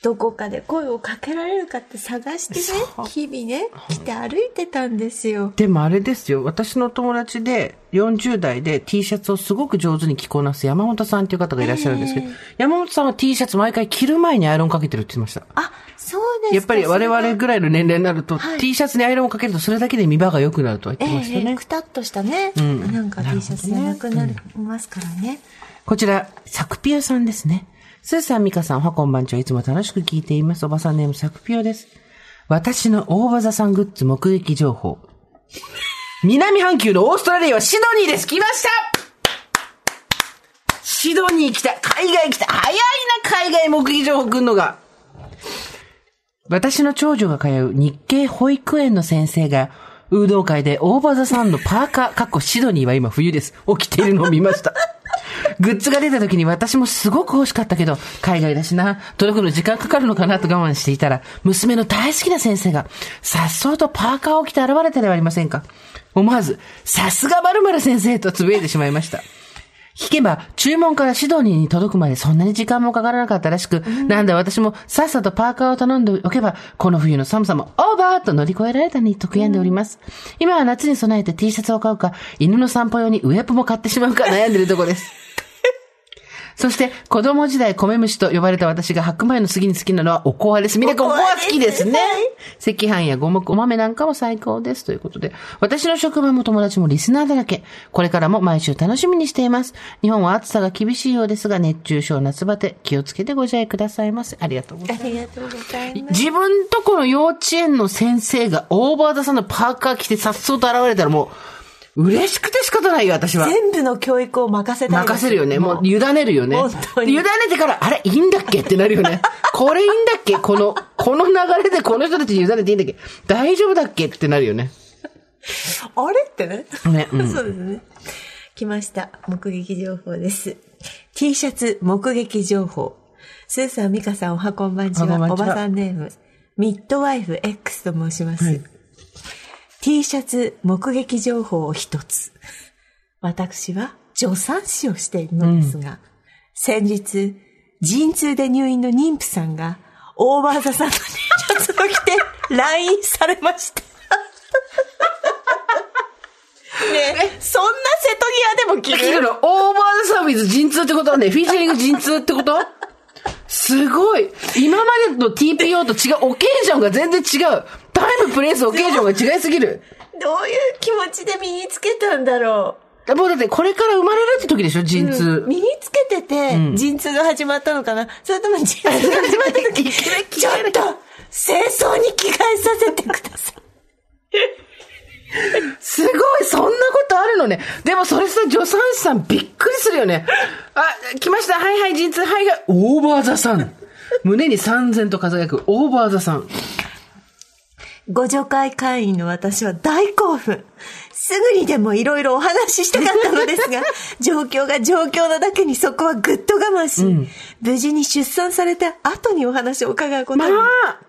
どこかで声をかけられるかって探してね、日々ね、来て歩いてたんですよ。でもあれですよ。私の友達で40代で T シャツをすごく上手に着こなす山本さんっていう方がいらっしゃるんですけど、山本さんは T シャツ毎回着る前にアイロンかけてるって言ってました。あ、そうですか。やっぱり我々そぐらいの年齢になると、はい T シャツにアイロンをかけるとそれだけで見栄が良くなるとは言ってましたね。ええくたっとしたね、んなんか T シャツじゃなくなりますからね。こちら、サクピオさんですね。スーさん、ミカさん、おはこんばんちは。いつも楽しく聞いています。おばさんネームサクピオです。私の大場座さんグッズ目撃情報。南半球のオーストラリアはシドニーです。来ましたシドニー来た海外来た早いな、海外目撃情報来んのが。私の長女が通う日系保育園の先生が、運動会で大場座さんのパーカー、かっこシドニーは今冬です。起きているのを見ました。グッズが出た時に私もすごく欲しかったけど、海外だしな、届くの時間かかるのかなと我慢していたら、娘の大好きな先生が、さっそうとパーカーを着て現れたではありませんか。思わず、さすが〇〇先生とつぶやいてしまいました。聞けば、注文からシドニーに届くまでそんなに時間もかからなかったらしく、なんで私もさっさとパーカーを頼んでおけば、この冬の寒さもオーバーと乗り越えられたにと悔やんでおります。今は夏に備えて T シャツを買うか、犬の散歩用にウェプも買ってしまうか悩んでるとこです。そして、子供時代米虫と呼ばれた私が白米の次に好きなのはおこわです。みんなおこわ好きですね。赤飯やごま、ご豆なんかも最高です。ということで、私の職場も友達もリスナーだらけ。これからも毎週楽しみにしています。日本は暑さが厳しいようですが、熱中症夏バテ気をつけてご自愛くださいませ。ありがとうございます。ありがとうございます。自分とこの幼稚園の先生がオーバーダさんのパーカー着てさっそうと現れたらもう、嬉しくて仕方ないよ、私は。全部の教育を任せたい。任せるよね。もう委ねるよね。本当に委ねてから、あれ、いいんだっけ？ってなるよね。これいいんだっけ？この、この流れでこの人たちに委ねていいんだっけ？大丈夫だっけ？ってなるよね。あれ？ってね。ねうんそうですね。来ました。目撃情報です。T シャツ目撃情報。スーさん、ミカさん、おはこんばんちは。おばさんネーム。ミッドワイフ X と申します。T シャツ目撃情報を一つ。私は助産師をしているのですが、先日、陣痛で入院の妊婦さんが、オーバーザさんの T シャツを着て LINE されました。ねえ、そんな瀬戸際でも着聞くるの、オーバーザサービス陣痛ってことはね、フィーチャリング陣痛ってこと？すごい。今までの TPO と違う、オケージョンが全然違う。タイム、プレイス、オケージョンが違いすぎる。どういう気持ちで身につけたんだろもうだってこれから生まれるって時でしょ、陣痛。う。身につけてて、陣痛が始まったのかなそれとも陣痛が始まった時に、ちょっと、清掃に着替えさせてください。すごい、そんなことあるのね。でもそれさ、助産師さんびっくりするよね。あ、来ました。はいはい、陣痛。はいはい。オーバーザさん。胸に三千と輝くオーバーザさん。ご助会会員の私は大興奮。すぐにでもいろいろお話ししたかったのですが、状況が状況なだけにそこはぐっと我慢し、無事に出産された後にお話を伺うことまに。あ、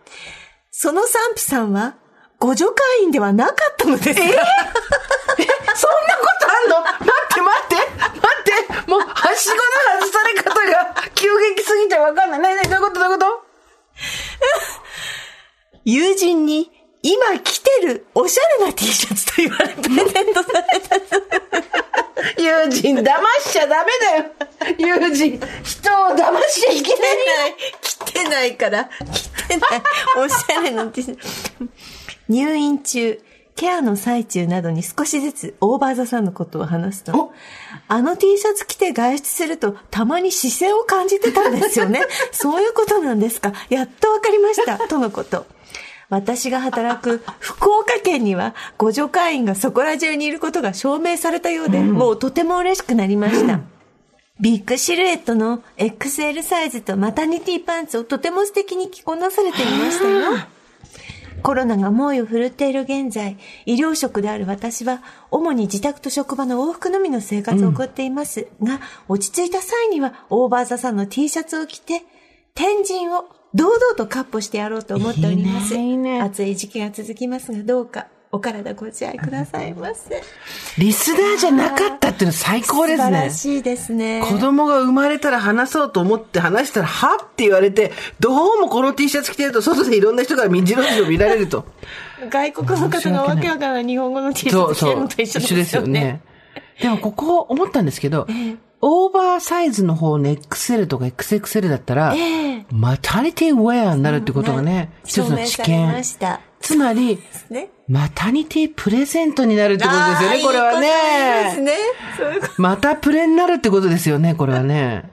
その産婦さんは、ご助会員ではなかったのですが、そんなことあんの？待って待って待ってもう、はしごの外され方が急激すぎてわかんない。なになにどういうこと？どういうこと？友人に、今着てるおしゃれな T シャツと言われプレゼントされた友人、騙しちゃダメだよ。友人、人を騙しちゃいけ ない。着てないから、着てない。おしゃれな T シャツ。入院中、ケアの最中などに少しずつオーバーザさんのことを話すと、あの T シャツ着て外出するとたまに視線を感じてたんですよね。そういうことなんですか？やっとわかりました。とのこと。私が働く福岡県には、ご助会員がそこら中にいることが証明されたようで、もうとても嬉しくなりました。ビッグシルエットの XL サイズとマタニティパンツをとても素敵に着こなされていましたよ。コロナが猛威を振るっている現在、医療職である私は、主に自宅と職場の往復のみの生活を送っています。が、落ち着いた際には、オーバーザさんの T シャツを着て、天神を堂々とカッポしてやろうと思っております。いいねいいね。暑い時期が続きますが、どうか、お体ご自愛くださいませ。リスナーじゃなかったっていうの最高です素晴らね。しいですね。子供が生まれたら話そうと思って話したら、はって言われて、どうもこの T シャツ着てると、外でいろんな人が民事論を見られると。外国の方がわけわからない日本語の T シそうそうャツ着てるの。と一緒ですよね。。でもここ思ったんですけど、オーバーサイズの方の XL とか XXL だったら、ええマタニティウェアになるってことがね、一つの知証明されま見。した。つまり、ね。マタニティプレゼントになるってことですよね、これはね。ね。そういうこと。またプレになるってことですよね、これはね。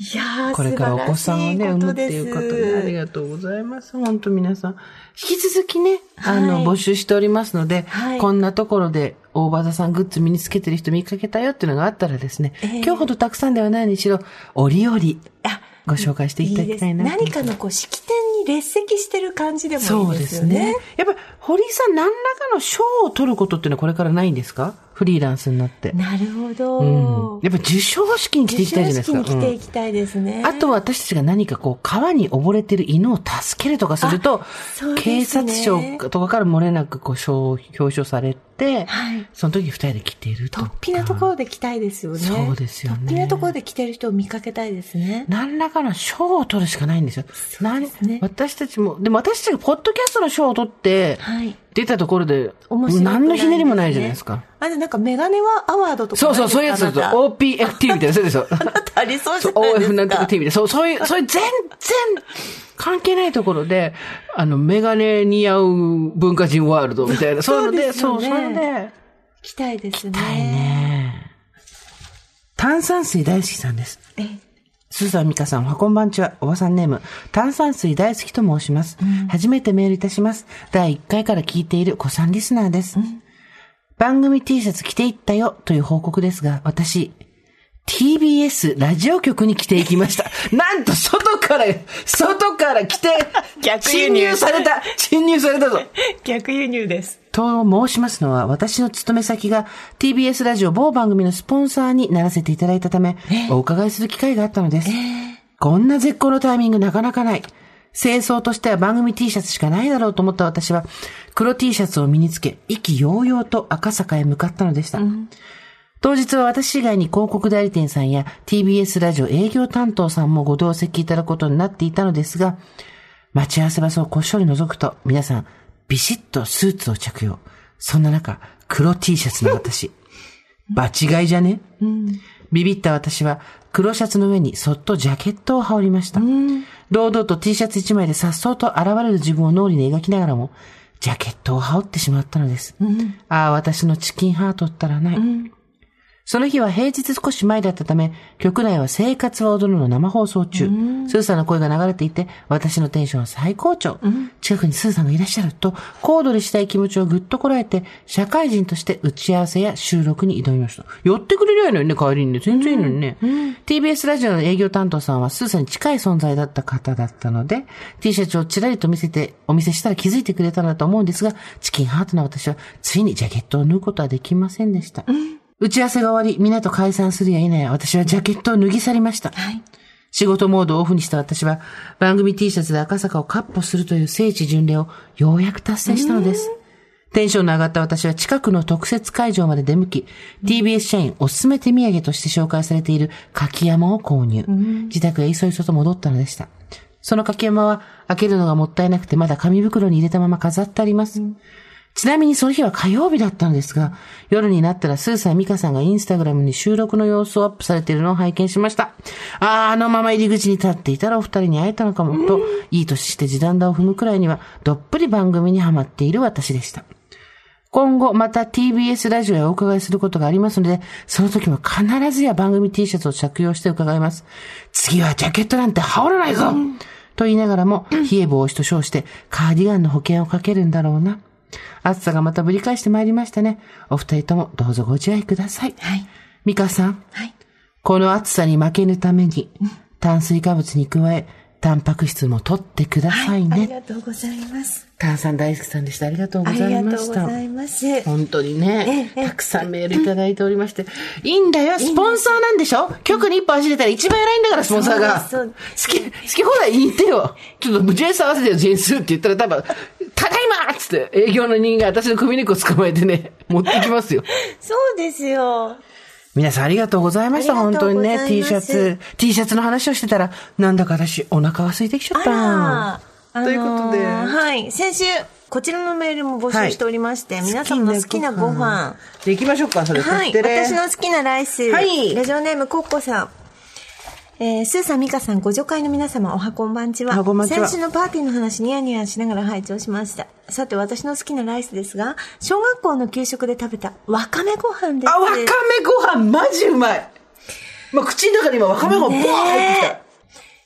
いやー、これからお子さんをね、産むっていうことで、ありががとうございます。本当皆さん。引き続きね、あの、はい募集しておりますので、はいこんなところで、大場座さんグッズ身につけてる人見かけたよっていうのがあったらですね、ええ今日ほどたくさんではないにしろ、折々あご紹介していただきたいなと何かのこう、式典に列席してる感じでもそでいういですよね。すね。やっぱり、堀井さん何らかの賞を取ることっていうのはこれからないんですか？フリーランスになって。なるほど。うん。やっぱ授賞式に来ていきたいじゃないですか。授賞式に来てうんいきたいですね。あとは私たちが何かこう、川に溺れてる犬を助けるとかすると、そうですね警察庁とかから漏れなくこう、賞表彰されて、はいその時二人で来ているとか。突飛なところで来たいですよね。そうですよね突飛なところで来てる人を見かけたいですね。何らかの賞を取るしかないんですよ。何ね私たちも、でも私たちがポッドキャストの賞を取って、はい。出たところで、何のひねりもないじゃないですか。あれなんかメガネはアワードとかそうそう、そういうやつですよ。あなた OPFT みたいな、そうですよ。あなたありそうじゃないです OF なんとかか。T みたいな。そう、そういう、そういう全然関係ないところで、あの、メガネ似合う文化人ワールドみたいな。そういうので、そう、それで、来たいですね。ね炭酸水大好きさんです。えスーさん、ミカさん、おはこんばんちは。おばさんネーム、炭酸水大好きと申します。初めてメールいたします。第1回から聞いている子さんリスナーです。番組 T シャツ着ていったよという報告ですが、私、TBS ラジオ局に来ていきました。なんと、外から、外から来て、侵逆輸入入された侵入されたぞ逆輸入です。と申しますのは、私の勤め先が TBS ラジオ某番組のスポンサーにならせていただいたため、お伺いする機会があったのです。こんな絶好のタイミングなかなかない。清掃としては番組 T シャツしかないだろうと思った私は、黒 T シャツを身につけ、意気揚々と赤坂へ向かったのでした。当日は私以外に広告代理店さんや TBS ラジオ営業担当さんもご同席いただくことになっていたのですが、待ち合わせ場所をこっそり覗くと、皆さん、ビシッとスーツを着用。そんな中、黒 T シャツの私。場違いじゃね、ビビった私は、黒シャツの上にそっとジャケットを羽織りました。堂々と T シャツ一枚で颯爽と現れる自分を脳裏に描きながらも、ジャケットを羽織ってしまったのです。ああ、私のチキンハートったらない。その日は平日少し前だったため、局内は生活は踊るの生放送中。スーさんの声が流れていて、私のテンションは最高潮。近くにスーさんがいらっしゃると、コードにしたい気持ちをぐっとこらえて、社会人として打ち合わせや収録に挑みました。寄ってくれりゃいいのにね、帰りにね。全然いいのにね。TBS ラジオの営業担当さんはスーさんに近い存在だった方だったので、T シャツをちらりと見せて、お見せしたら気づいてくれたのだと思うんですが、チキンハートな私は、ついにジャケットを脱ぐことはできませんでした。打ち合わせが終わり、みんなと解散するや否や、私はジャケットを脱ぎ去りました。仕事モードをオフにした私は、番組 T シャツで赤坂をカッポするという聖地巡礼をようやく達成したのです。テンションの上がった私は近くの特設会場まで出向き、TBS 社員おすすめ手土産として紹介されている柿山を購入。自宅へいそいそと戻ったのでした。その柿山は開けるのがもったいなくてまだ紙袋に入れたまま飾ってあります。ちなみにその日は火曜日だったのですが、夜になったらスーさん、ミカさんがインスタグラムに収録の様子をアップされているのを拝見しました。ああ、あのまま入り口に立っていたらお二人に会えたのかも、と、いい年して時短打を踏むくらいには、どっぷり番組にハマっている私でした。今後また TBS ラジオへお伺いすることがありますので、その時も必ずや番組 T シャツを着用して伺います。次はジャケットなんて羽織らないぞ、と言いながらも、冷え防止と称してカーディガンの保険をかけるんだろうな。暑さがまたぶり返してまいりましたね。お二人ともどうぞご自愛ください。はい。ミカさん、はい。この暑さに負けぬために、炭水化物に加え、タンパク質も取ってくださいありね。がとうございます。炭酸大好きさんでした。ありがとうごありざいがとうごました。ざいます。本当にね、ええたくさんメールいただいておりまして。いいんだよ、スポンサーなんでしょ？局に一歩走れたら一番偉いんだから、スポンサーが。好き、好き放題言ってよ。ちょっと、ジェンス合わせてよ、ジェンスって言ったら多分、ただいまーっつって営業の人間私の首根っこ捕まえてね、持ってきますよ。そうですよ。皆さんありがとうございました、本当にね。T シャツ、T シャツの話をしてたら、なんだか私お腹が空いてきちゃった。あら、ということであのーはい。先週、こちらのメールも募集しておりまして、皆様の好きなご飯。で、行きましょうか、それ。はい。私の好きなライス。はいラジオネームコッコさん。えー、スーさん、ミカさん、ご助会の皆様、おはこんばんちは。おはこんばんちは先週のパーティーの話、ニヤニヤしながら拝聴しました。さて、私の好きなライスですが、小学校の給食で食べた、わかめご飯です。あ、わかめご飯、マジうまい。まあ、口の中に今わかめご飯、ボーン入ってきた。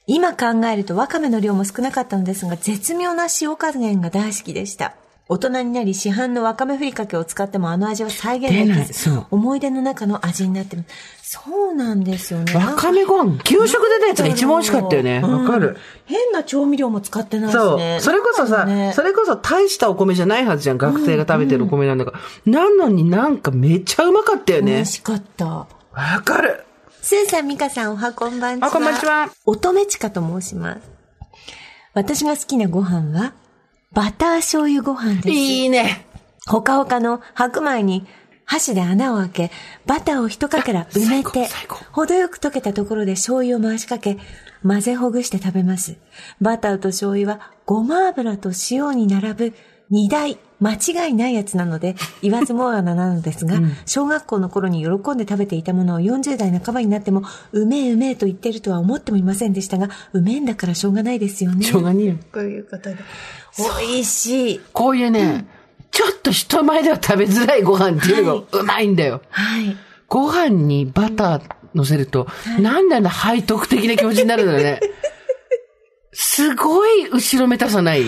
今考えるとわかめの量も少なかったのですが、絶妙な塩加減が大好きでした。大人になり市販のわかめふりかけを使ってもあの味は再現で出ないきずそう、思い出の中の味になってる。そうなんですよね。わかめご飯、給食で出たやつが一番美味しかったよね。わかる。変な調味料も使ってないしそうね。。それこそさ、ねそれこそ大したお米じゃないはずじゃん。学生が食べてるお米なんだから。なのになんかめっちゃうまかったよね美味。しかった。わかる。スーさん、ミカさん、おはこんばんちは。あこんばんちは。乙女ちかと申します。私が好きなご飯は、バター醤油ご飯です。いいね。ほかほかの白米に箸で穴を開け、バターを一かけら埋めあて程よく溶けたところで醤油を回しかけ、混ぜほぐして食べます。バターと醤油はごま油と塩に並ぶ二大間違いないやつなので、言わずもがななのですが、小学校の頃に喜んで食べていたものを40代半ばになっても、うめえうめえと言ってるとは思ってもいませんでしたが、うめえんだからしょうがないですよね。しょうがねえよ。こういうことで。美味しい。こういうね、ちょっと人前では食べづらいご飯っていうのがうまいんだよ。はい。ご飯にバター乗せると、なんであんな背徳的な気持ちになるのよね。すごい後ろめたさない？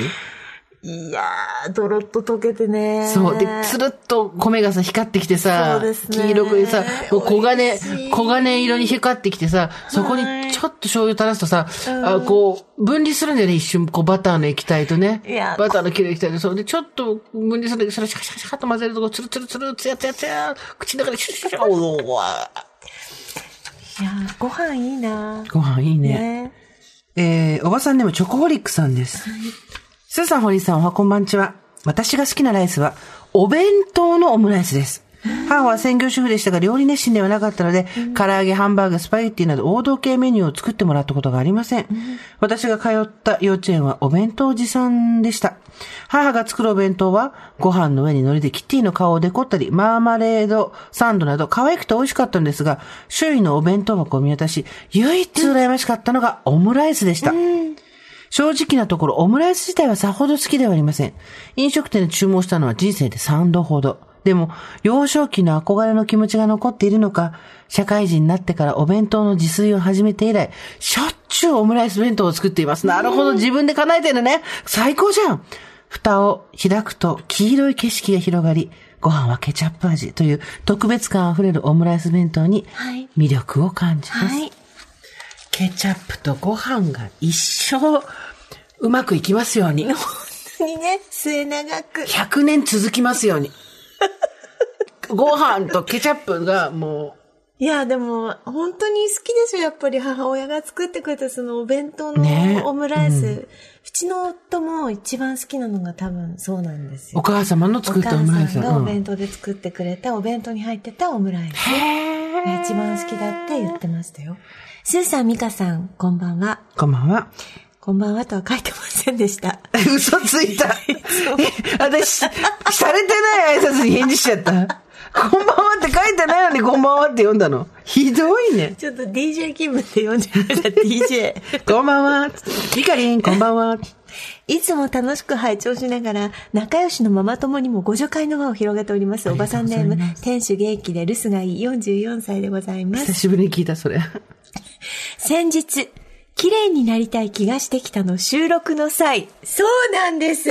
いやー、ドロッと溶けてね。そう。で、つるっと米がさ、光ってきてさ、黄色くさ、もう黄金黄金色に光ってきてさ、そこにちょっと醤油垂らすとさ、あこう、分離するんだよね、一瞬、こう、バターの液体とね。バターの黄色い液体で、そう。で、ちょっと分離するんだけど、それシャカシャカシャカっと混ぜると、つるつるつる、つやつやつや、口の中でシュシュシュシュ、おわいやーご飯いいなご飯いいね。ね。えー、おばさんでもチョコホリックさんです。スーさん、ホリーさん、おはこんばんちは。私が好きなライスは、お弁当のオムライスです。母は専業主婦でしたが、料理熱心ではなかったので、唐揚げ、ハンバーグ、スパゲッティなど王道系メニューを作ってもらったことがありません。私が通った幼稚園はお弁当持参でした。母が作るお弁当は、ご飯の上に海苔でキティの顔をデコったり、マーマレード、サンドなど可愛くて美味しかったんですが、周囲のお弁当箱を見渡し、唯一羨ましかったのがオムライスでした。正直なところ、オムライス自体はさほど好きではありません。飲食店で注文したのは人生で3度ほど。でも、幼少期の憧れの気持ちが残っているのか、社会人になってからお弁当の自炊を始めて以来、しょっちゅうオムライス弁当を作っています。なるほど、自分で叶えてるね。最高じゃん蓋を開くと黄色い景色が広がり、ご飯はケチャップ味という特別感あふれるオムライス弁当にはい魅力を感じます。はい。ケチャップとご飯が一生うまくいきますように。本当にね、末永く。100年続きますように。ご飯とケチャップがもいや、でも、本当に好きですよ。やっぱり母親が作ってくれたそのお弁当のねオムライス。うちの夫も一番好きなのが多分そうなんですう、およ。母様の作ったオムライス。お母さんがおうん弁当で作ってくれたお弁当に入ってたオムライスが一番好きだって言ってましたよ。スーさん、ミカさん、こんばんは。こんばんは。こんばんはとは書いてませんでした。嘘ついた。え 私、されてない挨拶に返事しちゃった。こんばんはって書いてないのにこんばんはって読んだの。ひどいね。ちょっと DJ 気分で読んじゃいました、DJ。こんばんは。ミカリン、こんばんは。いつも楽しく拝聴しながら、仲良しのママ友にもご助会の輪を広げております。おばさんネーム、店主元気で留守がいい44歳でございます。久しぶりに聞いた、それ。先日、綺麗になりたい気がしてきたの収録の際。そうなんです。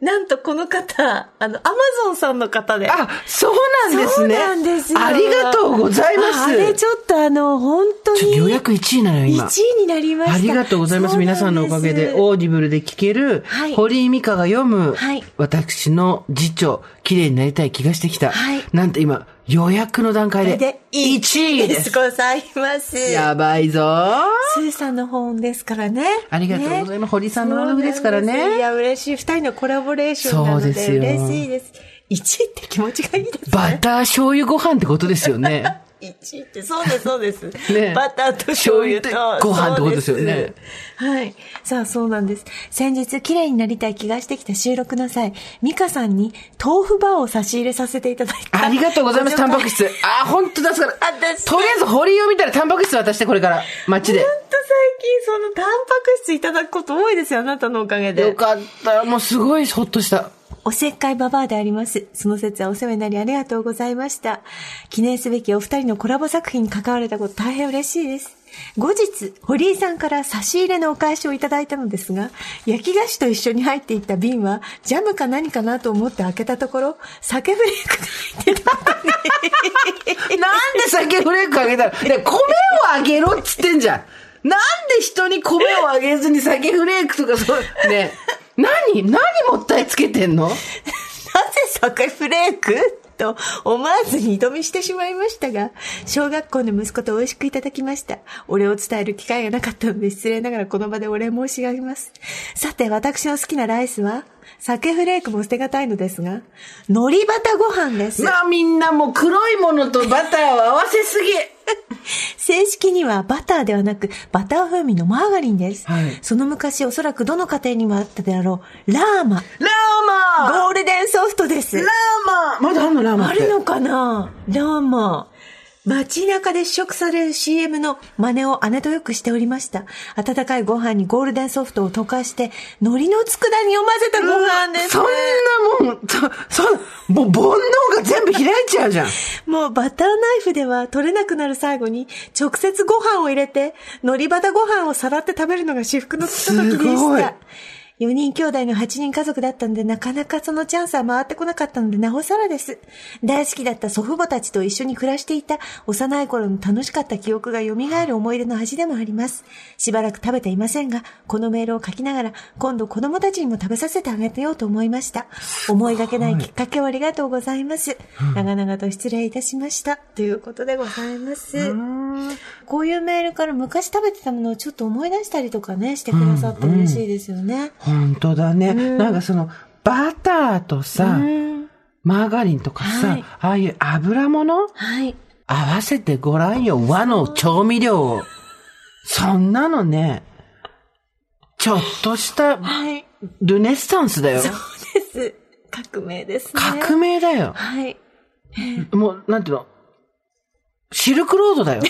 なんとこの方、あの、アマゾンさんの方で。あ、そうなんですね。そうなんですよ。ありがとうございます。あれちょっとあの、本当に。予約1位なのよ、今。1位になりました。ありがとうございます。皆さんのおかげで、オーディブルで聞ける、はい堀井美香が読む、はい私の自著、綺麗になりたい気がしてきた。はいなんと今、予約の段階で、で、1位です。ございます。やばいぞー。スーさんの本ですからね。ありがとうございます堀さんのワルフですからねいや、嬉しい。二人のコラボレーションなのでそうですよ嬉しいです。1位って気持ちがいいですね。バター醤油ご飯ってことですよね。1位って、そうです、そうです。ねバターと醤油と。ご飯ってことですよね。はい。さあ、そうなんです。先日、綺麗になりたい気がしてきた収録の際、ミカさんに豆腐バーを差し入れさせていただいた。ありがとうございます、タンパク質。あ、本当だ、から。私とりあえず、堀井を見たらタンパク質渡して、これから。街でほん。と最近、その、タンパク質いただくこと多いですよ、あなたのおかげで。よかった。もうすごいほっとした。おせっかいババアであります。その説はお世話になりありがとうございました。記念すべきお二人のコラボ作品に関われたこと大変嬉しいです。後日、堀井さんから差し入れのお返しをいただいたのですが、焼き菓子と一緒に入っていった瓶は、ジャムか何かなと思って開けたところ、酒フレークが入ってた。なんで酒フレークあげた？のね、米をあげろっつってんじゃん。なんで人に米をあげずに酒フレークとかそう、ね。何何もったいつけてんの？なぜ酒フレーク？と思わず二度見してしまいましたが、小学校の息子と美味しくいただきました。お礼を伝える機会がなかったので失礼ながらこの場でお礼申し上げます。さて、私の好きなライスは、酒フレークも捨てがたいのですが、海苔バタご飯です。まあみんなもう黒いものとバターを合わせすぎ。正式にはバターではなく、バター風味のマーガリンです。はいその昔おそらくどの家庭にもあったであろう、ラーマ。ラーマゴールデンソフトです。ラーマまだあんのラーマって？あるのかな？ラーマ。街中で試食される CM の真似を姉とよくしておりました。温かいご飯にゴールデンソフトを溶かして、海苔の佃煮を混ぜたご飯です。そんなもん、そ、そん、もう煩悩が全部開いちゃうじゃん。もうバターナイフでは取れなくなる最後に、直接ご飯を入れて、海苔バタご飯をさらって食べるのが至福のひとときでしすごいた。4人兄弟の8人家族だったので、なかなかそのチャンスは回ってこなかったので、なおさらです。大好きだった祖父母たちと一緒に暮らしていた幼い頃の楽しかった記憶が蘇る思い出の味でもあります。しばらく食べていませんが、このメールを書きながら、今度子供たちにも食べさせてあげてようと思いました。思いがけないきっかけをありがとうございます。長々と失礼いたしました。ということでございます。こういうメールから昔食べてたものをちょっと思い出したりとかね、してくださって嬉しいですよね。本当だね。なんかその、バターとさ、マーガリンとかさ、はいああいう油物？はい。合わせてごらんよ。和の調味料を。そんなのね、ちょっとしたはい。ルネッサンスだよ。です。革命ですね。革命だよ。はい。もう、なんていうの？シルクロードだよ。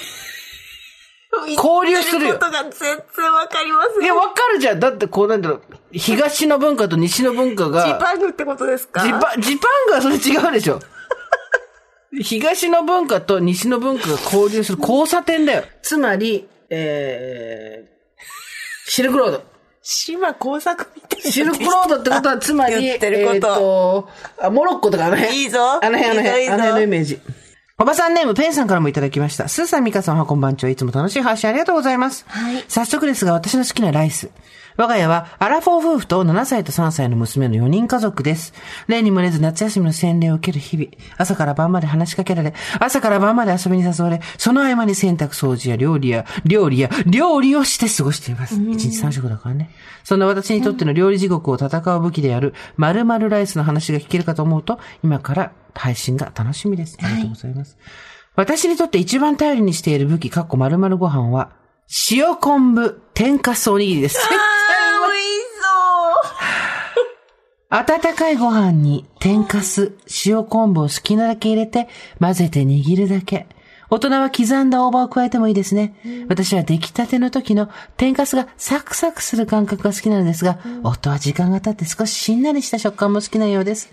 交流するよが全然わかりますいや、わかるじゃん。だってこうなんだろう。東の文化と西の文化が。ジパングってことですか？ジパ、ジパングはそれ違うでしょ。東の文化と西の文化が交流する交差点だよ。つまり、えー、シルクロード。島工作みたいな。シルクロードってことは、つまり、言っーとあ、モロッコとかあの辺。いいぞあの辺、あの辺、あの辺のイメージ。おばさんネーム、ペンさんからもいただきました。スーさん、ミカさんはこんばんちは。いつも楽しい配信ありがとうございます。はい早速ですが、私の好きなライス。我が家は、アラフォー夫婦と7歳と3歳の娘の4人家族です。例に漏れず夏休みの洗礼を受ける日々。朝から晩まで話しかけられ、朝から晩まで遊びに誘われ、その合間に洗濯掃除や料理や、料理や、料理をして過ごしています。1日3食だからね。そんな私にとっての料理地獄を戦う武器である、〇〇ライスの話が聞けるかと思うと、今から配信が楽しみです。ありがとうございます。私にとって一番頼りにしている武器、かっこ〇〇ご飯は、塩昆布、天かすおにぎりです。あー、美味し温かいご飯に天かす、塩昆布を好きなだけ入れて混ぜて握るだけ。大人は刻んだ大葉を加えてもいいですね。私は出来たての時の天かすがサクサクする感覚が好きなのですが、夫は時間が経って少ししんなりした食感も好きなようです。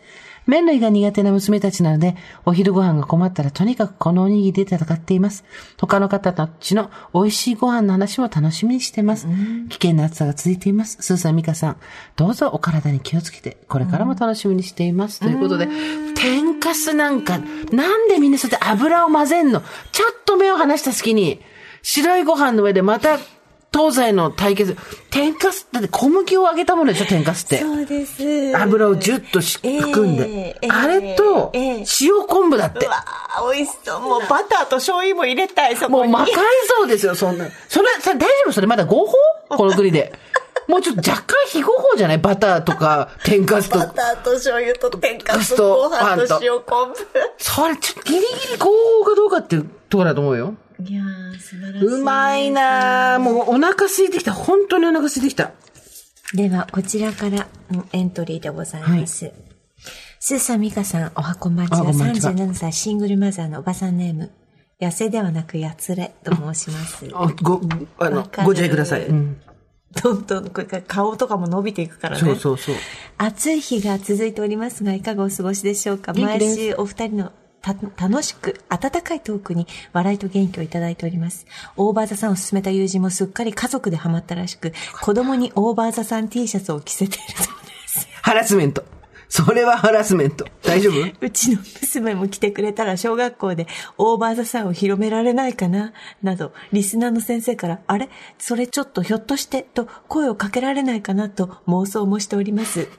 麺類が苦手な娘たちなので、お昼ご飯が困ったらとにかくこのおにぎりで戦っています。他の方たちの美味しいご飯の話も楽しみにしてます。危険な暑さが続いています。スーさん、ミカさん、どうぞお体に気をつけて、これからも楽しみにしています。ということで、天かすなんか、なんでみんなそうやって油を混ぜんの？ちょっと目を離した隙に、白いご飯の上でまた東西の対決。天かす、だって小麦を揚げたものでしょ、天かすって。そうです。油をジュッとしええ含んで。ええあれと、ええ塩昆布だってう。わー美味しそう。もうバターと醤油も入れたい、そこに。もう魔界そうですよ、そんな。それ、さ、大丈夫？それまだ合法？この国で。もうちょっと若干非合法じゃない？バターとか、天かすとバ。ターと醤油と天かすとご飯と塩昆布。それ、ちょっとギリギリ合法かどうかっていうところだと思うよ。いやー、素晴らしい。うまいなぁ。もうお腹空いてきた。本当にお腹空いてきた。では、こちらからのエントリーでございます。スーサミカさん、おはこんばんちは。あこんばんちは37歳シングルマザーのおばさんネーム。痩せではなく、やつれと申します。あご、あのご自愛ください。うん。どんどんこれから顔とかも伸びていくからね。そうそうそう。暑い日が続いておりますが、いかがお過ごしでしょうか？毎週お二人のた楽しく、温かいトークに笑いと元気をいただいております。オーバーザさんを勧めた友人もすっかり家族でハマったらしく、子供にオーバーザさん T シャツを着せているそうです。ハラスメント。それはハラスメント。大丈夫？うちの娘も来てくれたら小学校でオーバーザさんを広められないかな？など、リスナーの先生から、あれ？それちょっとひょっとして？と声をかけられないかな？と妄想もしております。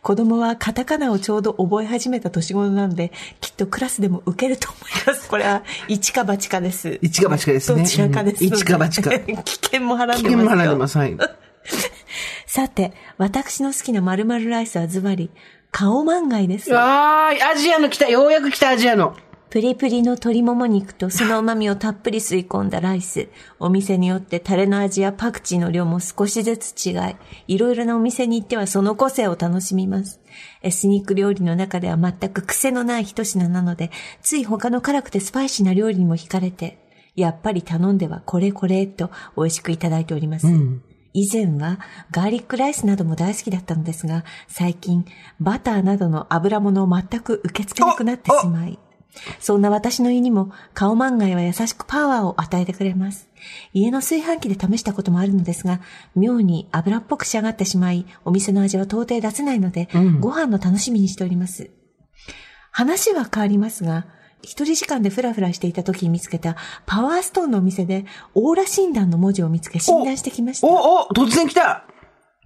子供はカタカナをちょうど覚え始めた年頃なので、きっとクラスでも受けると思います。これは一か八かです。一か八かですねどちらかです。うん一か八か 危険もはらん危でますよ。険も払ってます。はい。さて、私の好きな〇〇ライスはズバリ、顔満貝です。あアジアの来た。ようやく来た、アジアの。プリプリの鶏もも肉とその旨味をたっぷり吸い込んだライス。お店によってタレの味やパクチーの量も少しずつ違い、いろいろなお店に行ってはその個性を楽しみます。エスニック料理の中では全く癖のない一品なので、つい他の辛くてスパイシーな料理にも惹かれて、やっぱり頼んではこれこれと美味しくいただいております。以前はガーリックライスなども大好きだったのですが、最近バターなどの油物を全く受け付けなくなってしまい、そんな私の胃にも顔満貝は優しくパワーを与えてくれます。家の炊飯器で試したこともあるのですが、妙に油っぽく仕上がってしまい、お店の味は到底出せないので、ご飯の楽しみにしております。話は変わりますが、一人時間でフラフラしていた時に見つけたパワーストーンのお店でオーラ診断の文字を見つけ診断してきました。お、お、突然来た。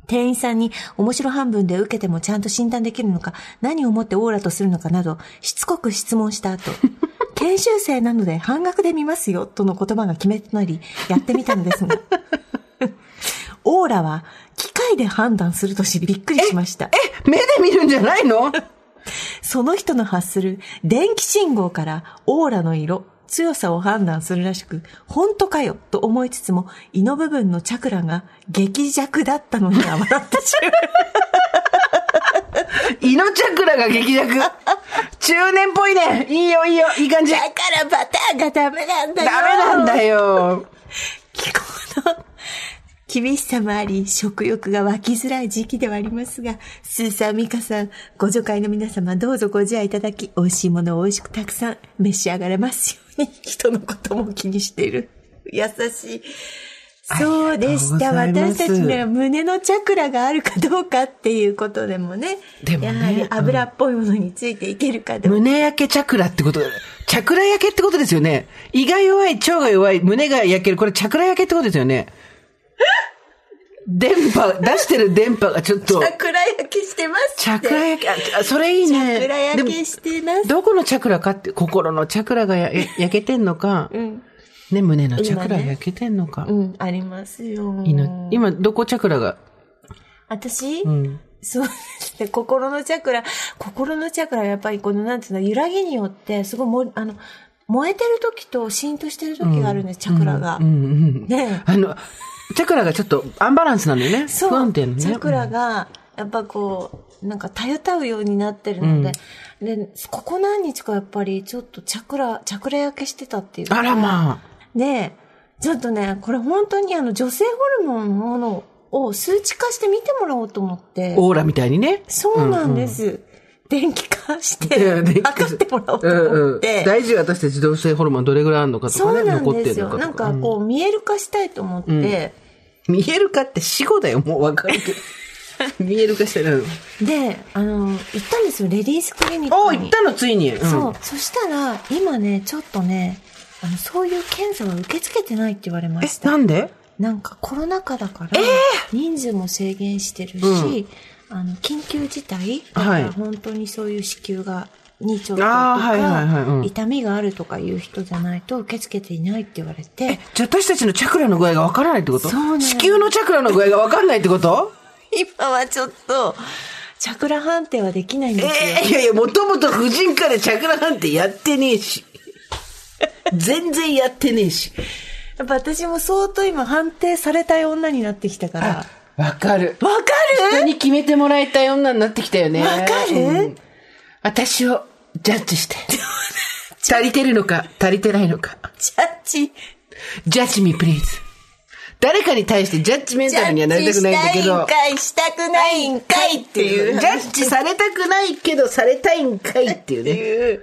店員さんに面白半分で受けてもちゃんと診断できるのか、何をもってオーラとするのかなど、しつこく質問した後、研修生なので半額で見ますよ、との言葉が決めとなり、やってみたのですが、オーラは機械で判断すると知りびっくりしました。え、目で見るんじゃないの？その人の発する電気信号からオーラの色、強さを判断するらしく、本当かよと思いつつも、胃の部分のチャクラが激弱だったのには笑ってしまう。胃のチャクラが激弱？中年っぽいね。いいよ、いいよ、いい感じ。ダだからバターがダメなんだよ。メなんだよ。気候の厳しさもあり、食欲が湧きづらい時期ではありますが、スーサーミカさん、ご助会の皆様どうぞご自愛いただき、美味しいものを美味しくたくさん召し上がれますように、人のことも気にしている。優しい。そうでした。私たちには胸のチャクラがあるかどうかっていうことでもね、でもねやはり油っぽいものについていけるかどうか。胸焼けチャクラってことチャクラ焼けってことですよね。胃が弱い、腸が弱い、胸が焼ける。これチャクラ焼けってことですよね。電波、出してる電波がちょっとチ、ャクラ焼けしてます。チャクラ焼け、あ、それいいね。チャクラ焼でけしてますもどこのチャクラかって、心のチャクラがやや焼けてんのか、んね、胸のチャクラ焼けてんのか。うん、ありますよ。今、どこチャクラが、私、うん。そうですね。心のチャクラ、心のチャクラはやっぱりこの、なんていうの、揺らぎによって、すごいも、あの、燃えてる時とシーンとしてる時があるんです、チャクラが。うんうん。ねあの、チャクラがちょっとアンバランスなんだよね。そう。不安定のね。チャクラが、やっぱこう、なんか、たゆたうようになってるので、で、ここ何日かやっぱり、ちょっとチャクラ、チャクラ焼けしてたっていうか。あらまあ。で、ちょっとね、これ本当にあの、女性ホルモンのものを数値化して見てもらおうと思って。オーラみたいにね。そうなんです。電気化しいて測ってもらおうとうん思うんって。大事よ私たち同性ホルモンどれぐらいあるのかとかね、残って。るのかとか。なんかこう、見える化したいと思って、見えるかって死後だよ、もうわかるけど。見えるかしてる。で、あの、行ったんですよ、レディースクリニックに。お行ったの、ついに。うんそう。そしたら、今ね、ちょっとね、あの、そういう検査は受け付けてないって言われまえし、た。なんで？なんかコロナ禍だから、人数も制限してるし、あの、緊急事態だかはいら本当にそういう子宮が、にちょっと痛みがあるとかいう人じゃないと受け付けていないって言われて、じゃあ私たちのチャクラの具合がわからないってこと？そう子宮のチャクラの具合がわかんないってこと？今はちょっと、チャクラ判定はできないんですよ。ええいやいや、もともと婦人科でチャクラ判定やってねえし。全然やってねえし。やっぱ私も相当今判定されたい女になってきたから。わかる。わか人るに決めてもらいたい女になってきたよね。わかる？うん私をジャッジして。足りてるのか、足りてないのか。ジャッジ。ジャッジミープリーズ。誰かに対してジャッジメンタルにはなりたくないんだけど。したくないんかいっていう。ジャッジされたくないけど、されたいんかいっていうね。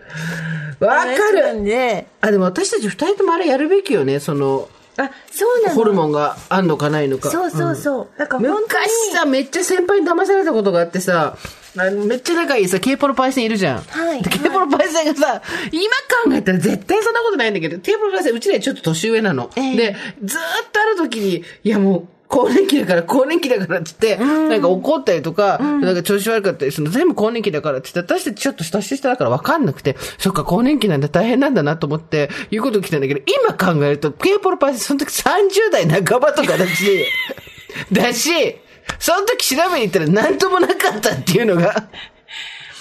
わかる。で、あ、でも私たち二人ともあれやるべきよね、その、あ、そうなの？ホルモンがあんのかないのか。そうそうそう。だから本当に昔さ、めっちゃ先輩に騙されたことがあってさ、あのめっちゃ仲いいさ、ケーポロパイセンいるじゃん。はいでケーポロパイセンがさ、今考えたら絶対そんなことないんだけど、ケーポロパイセンうちらちょっと年上なの。ええで、ずーっとある時に、いやもう、更年期だから、更年期だからって言って、なんか怒ったりとか、なんか調子悪かったりするの、全部更年期だからって言って、私たちちょっと年下だから分かんなくて、そっか、更年期なんだ、大変なんだなと思って、言うこと来たんだけど、今考えると、ケーポロパイセンその時30代半ばとかだし、だし、その時調べに行ったら何ともなかったっていうのが、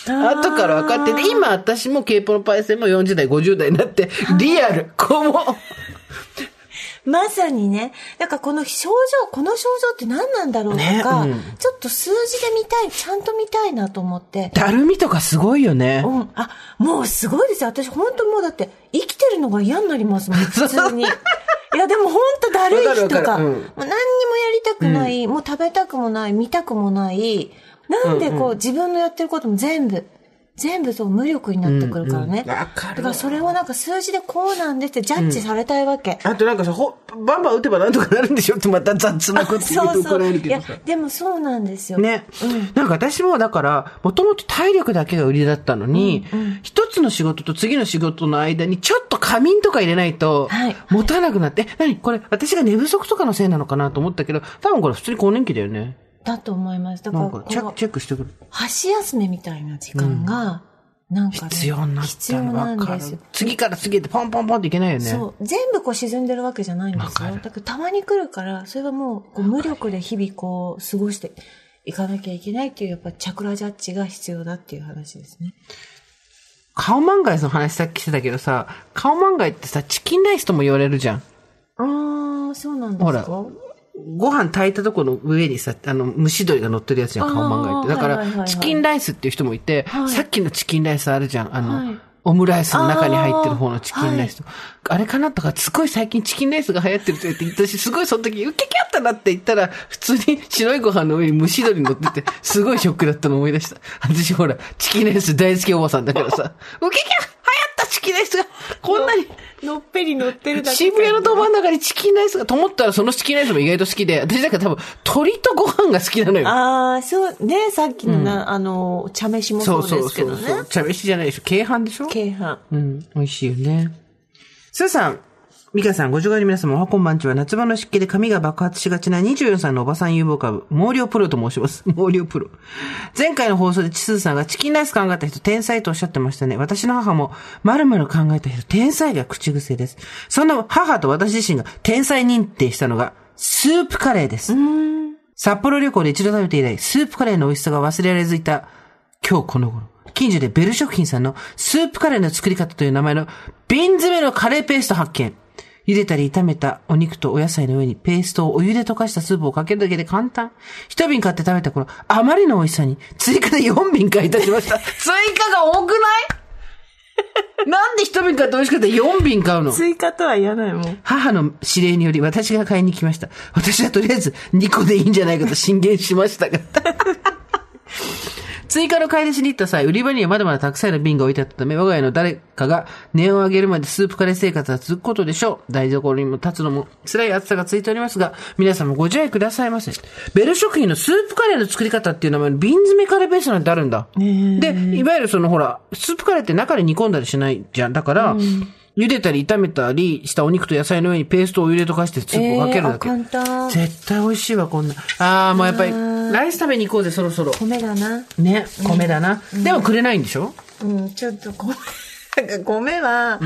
後から分かって、で、今私もケーポロパイセンも40代、50代になって、リアル、こう。も、まさにね、だからこの症状、この症状って何なんだろうとか、ねうんちょっと数字で見たい、ちゃんと見たいなと思って。だるみとかすごいよね。うん。あ、もうすごいですよ。私本当もうだって生きてるのが嫌になりますもん、普通に。いや、でも本当だるい人わかうんもう何にもやりたくない、もう食べたくもない、見たくもない。なんでこう、自分のやってることも全部、全部そう無力になってくるからね。うんうんわかるだからそれをなんか数字でこうなんですってジャッジされたいわけ。あとなんかさ、ほ、バンバン打てばなんとかなるんでしょってまた雑なこと言うと怒られるいやけどさ。、でもそうなんですよ。ね。なんか私もだから、もともと体力だけが売りだったのに、一つの仕事と次の仕事の間にちょっと仮眠とか入れないとはい、持たなくなって、え何？これ、私が寝不足とかのせいなのかなと思ったけど、多分これ普通に更年期だよね。だと思います。だからチェック、してくる。箸休めみたいな時間が、なんかね、必要にな必要なんですよ。。次から次へってポンポンポンっていけないよね。そう。全部こう沈んでるわけじゃないんですよ。だからたまに来るから、それはもうこう無力で日々こう過ごしていかなきゃいけないっていう、やっぱチャクラジャッジが必要だっていう話ですね。顔漫画の話さっきしてたけどさ、顔漫画ってさ、チキンライスとも言われるじゃん。ああ、そうなんですか？ほらご飯炊いたとこの上にさ、あの、蒸し鶏が乗ってるやつじゃん、顔漫画って。だから、はいはいはいはいチキンライスっていう人もいて、はいさっきのチキンライスあるじゃん、あの、はいオムライスの中に入ってる方のチキンライスと。あれかなとか、すごい最近チキンライスが流行ってるって言って、私すごいその時、ウケキャったなって言ったら、普通に白いご飯の上に蒸し鶏乗ってて、すごいショックだったの思い出した。私ほら、チキンライス大好きおばさんだからさ、ウケキャ流行ったチキンライスが、こんなに、のっぺり乗ってるだけ。渋谷のど真ん中にチキンライスがと思ったらそのチキンライスも意外と好きで、私だから多分鶏とご飯が好きなのよ。ああ、そう、ね、さっきのな、あの、茶飯もそうですけどね。茶飯じゃないでしょ。軽飯でしょ？軽飯。うん、美味しいよね。スーさん、ミカさん、ご助会の皆様、おはこんばんちは、夏場の湿気で髪が爆発しがちな24歳のおばさん有望株、毛量プロと申します。毛量プロ。前回の放送でチスーさんがチキンライス考えた人天才とおっしゃってましたね。私の母も、〇〇考えた人天才が口癖です。そんな母と私自身が天才認定したのが、スープカレーです。札幌旅行で一度食べて以来、スープカレーの美味しさが忘れられずいた今日この頃、近所でベル食品さんのスープカレーの作り方という名前の瓶詰めのカレーペースト発見。茹でたり炒めたお肉とお野菜の上にペーストをお湯で溶かしたスープをかけるだけで簡単。一瓶買って食べた頃、あまりの美味しさに追加で4瓶買いいたしました。追加が多くない？なんで一瓶買って美味しかったら4瓶買うの？追加とは言わないもん。母の指令により私が買いに来ました。私はとりあえず2個でいいんじゃないかと進言しましたが。追加の買い出しに行った際、売り場にはまだまだたくさんの瓶が置いてあったため、我が家の誰かが値を上げるまでスープカレー生活が続くことでしょう。台所にも立つのも辛い暑さが続いておりますが、皆さんもご自愛くださいませ。ベル食品のスープカレーの作り方っていう名前の瓶詰めカレーペーストなんてあるんだ。で、いわゆるそのほら、スープカレーって中で煮込んだりしないじゃん。だから、茹でたり炒めたりしたお肉と野菜の上にペーストを入れとかしてスープをかけるだけ。えーあ簡単絶対美味しいわ、こんな。ああ、もうやっぱり、ライス食べに行こうぜ、そろそろ。米だな。ね、米だな。でもくれないんでしょ？うん、ちょっと米、なんか米は、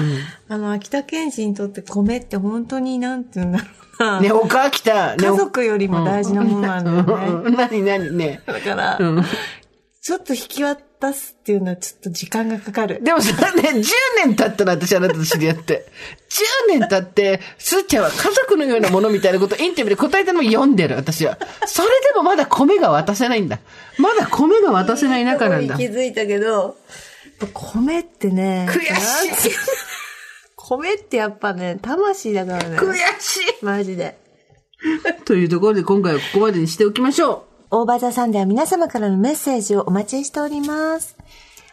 あの、秋田県人にとって米って本当になんて言うんだろうな。ね、おか来た。ね、家族よりも大事なものなんだよね。うん何何ね。だから、うんちょっと引き渡すっていうのはちょっと時間がかかる。でもさ、ね、10年経ったの、私あなたと知り合って。10年経って、すーちゃんは家族のようなものみたいなことインタビューで答えたのも読んでる、私は。それでもまだ米が渡せないんだ。まだ米が渡せない中なんだ。気づいたけど、米ってね。悔しい米ってやっぱね、魂だからね。悔しマジで。い というところで今回はここまでにしておきましょオーバーザさんでは皆様からのメッセージをお待ちしております。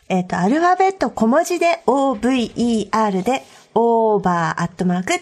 えっ、と、アルファベット小文字で OVER で over.tbs.co.jp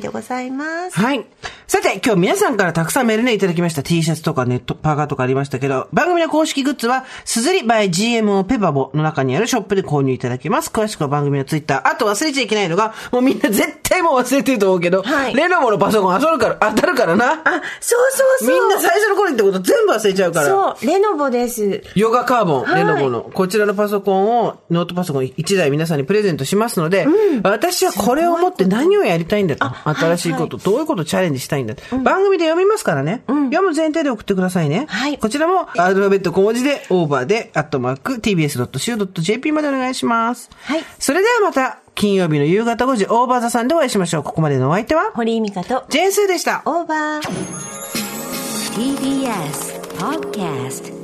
でございまう。す。はい。さて、今日皆さんからたくさんメールねいただきました T シャツとかネットパーカーとかありましたけど、番組の公式グッズは、すずり by GMO ペバボの中にあるショップで購入いただけます。詳しくは番組のツイッター。あと忘れちゃいけないのが、もうみんな絶対もう忘れてると思うけど、はいレノボのパソコン当たるから、当たるからな。あ、そうそうそう。みんな最初の頃にってこと全部忘れちゃうから。そう、レノボです。ヨガカーボン、はいレノボの、こちらのパソコンを、ノートパソコン1台皆さんにプレゼントしますので、私はこれを持って何をやりたいんだと。あ新しいこと、どういうことをチャレンジしたいんだと。番組で読みますからね。読む前提で送ってくださいね。はいこちらも、アルファベット小文字で、オーバーで、アットマーク、tbs.co.jp までお願いします。はいそれではまた、金曜日の夕方5時、オーバーザさんでお会いしましょう。ここまでのお相手は、堀井美香とジェーンスーでした。オーバー。TBS Podcast